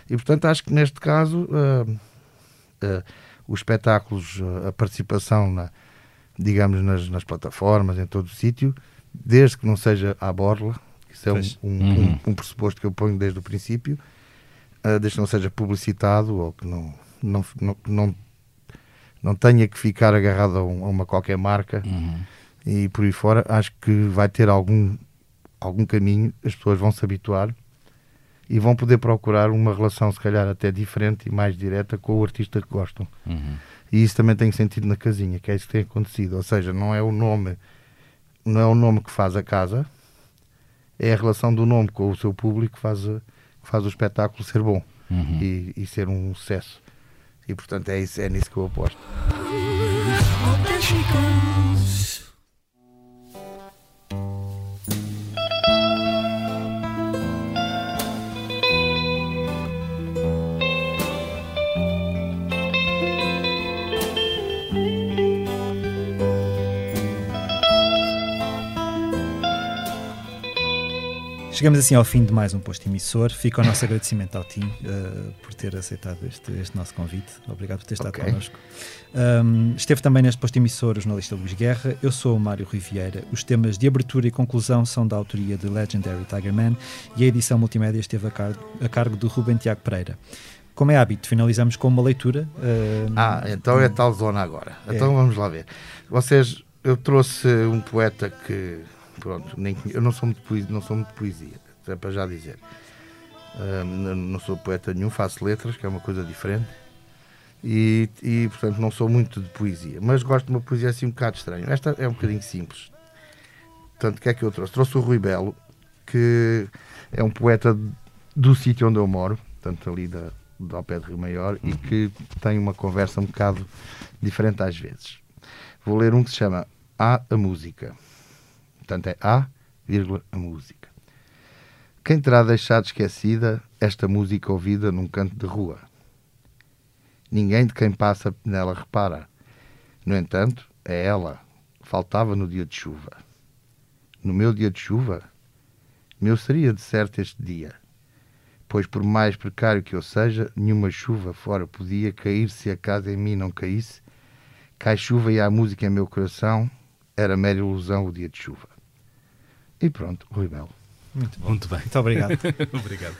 [SPEAKER 3] E portanto acho que neste caso uh, uh, os espetáculos, uh, a participação na, digamos nas, nas, plataformas, em todo o sítio, desde que não seja à borla, isso é um, um, uhum. um, um, pressuposto que eu ponho desde o princípio, desde que não seja publicitado ou que não não, não, não, não tenha que ficar agarrado a, um, a uma qualquer marca uhum. e por aí fora, acho que vai ter algum, algum caminho, as pessoas vão se habituar e vão poder procurar uma relação, se calhar, até diferente e mais direta com o artista que gostam. Uhum. E isso também tem sentido na casinha, que é isso que tem acontecido. Ou seja, não é o nome, não é o nome que faz a casa, é a relação do nome com o seu público que faz, que faz o espetáculo ser bom uhum. e, e, ser um sucesso. E portanto é, isso, é nisso que eu aposto.
[SPEAKER 1] Chegamos assim ao fim de mais um posto emissor. Fica o nosso agradecimento ao Tim uh, por ter aceitado este, este, nosso convite. Obrigado por ter estado okay. connosco. Um, esteve também neste posto emissor o jornalista Luís Guerra. Eu sou o Mário Riviera. Os temas de abertura e conclusão são da autoria de Legendary Tiger Man e a edição multimédia esteve a, car a cargo do Ruben Tiago Pereira. Como é hábito, finalizamos com uma leitura.
[SPEAKER 3] Uh, ah, então é tal zona agora. É. Então vamos lá ver. Vocês, eu trouxe um poeta que pronto, nem, eu não sou muito poesia, não sou muito poesia, é para já dizer. não sou poeta nenhum, faço letras, que é uma coisa diferente. E, e, portanto não sou muito de poesia, mas gosto de uma poesia assim um bocado estranha. Esta é um bocadinho simples. Portanto, o que é que eu trouxe? Trouxe o Rui Belo, que é um poeta do sítio onde eu moro, portanto ali da, ao pé de Rio Maior, e que tem uma conversa um bocado diferente às vezes. Vou ler um que se chama A a Música. Portanto, é A, vírgula, a música. Quem terá deixado esquecida esta música ouvida num canto de rua? Ninguém de quem passa nela repara. No entanto, é ela. Faltava no dia de chuva. No meu dia de chuva, meu seria de certo este dia. Pois por mais precário que eu seja, nenhuma chuva fora podia cair se a casa em mim não caísse. Cai chuva e há música em meu coração, era mera ilusão o dia de chuva. E pronto, Rui Belo.
[SPEAKER 1] Muito bom. Muito bem. Muito obrigado.
[SPEAKER 2] obrigado.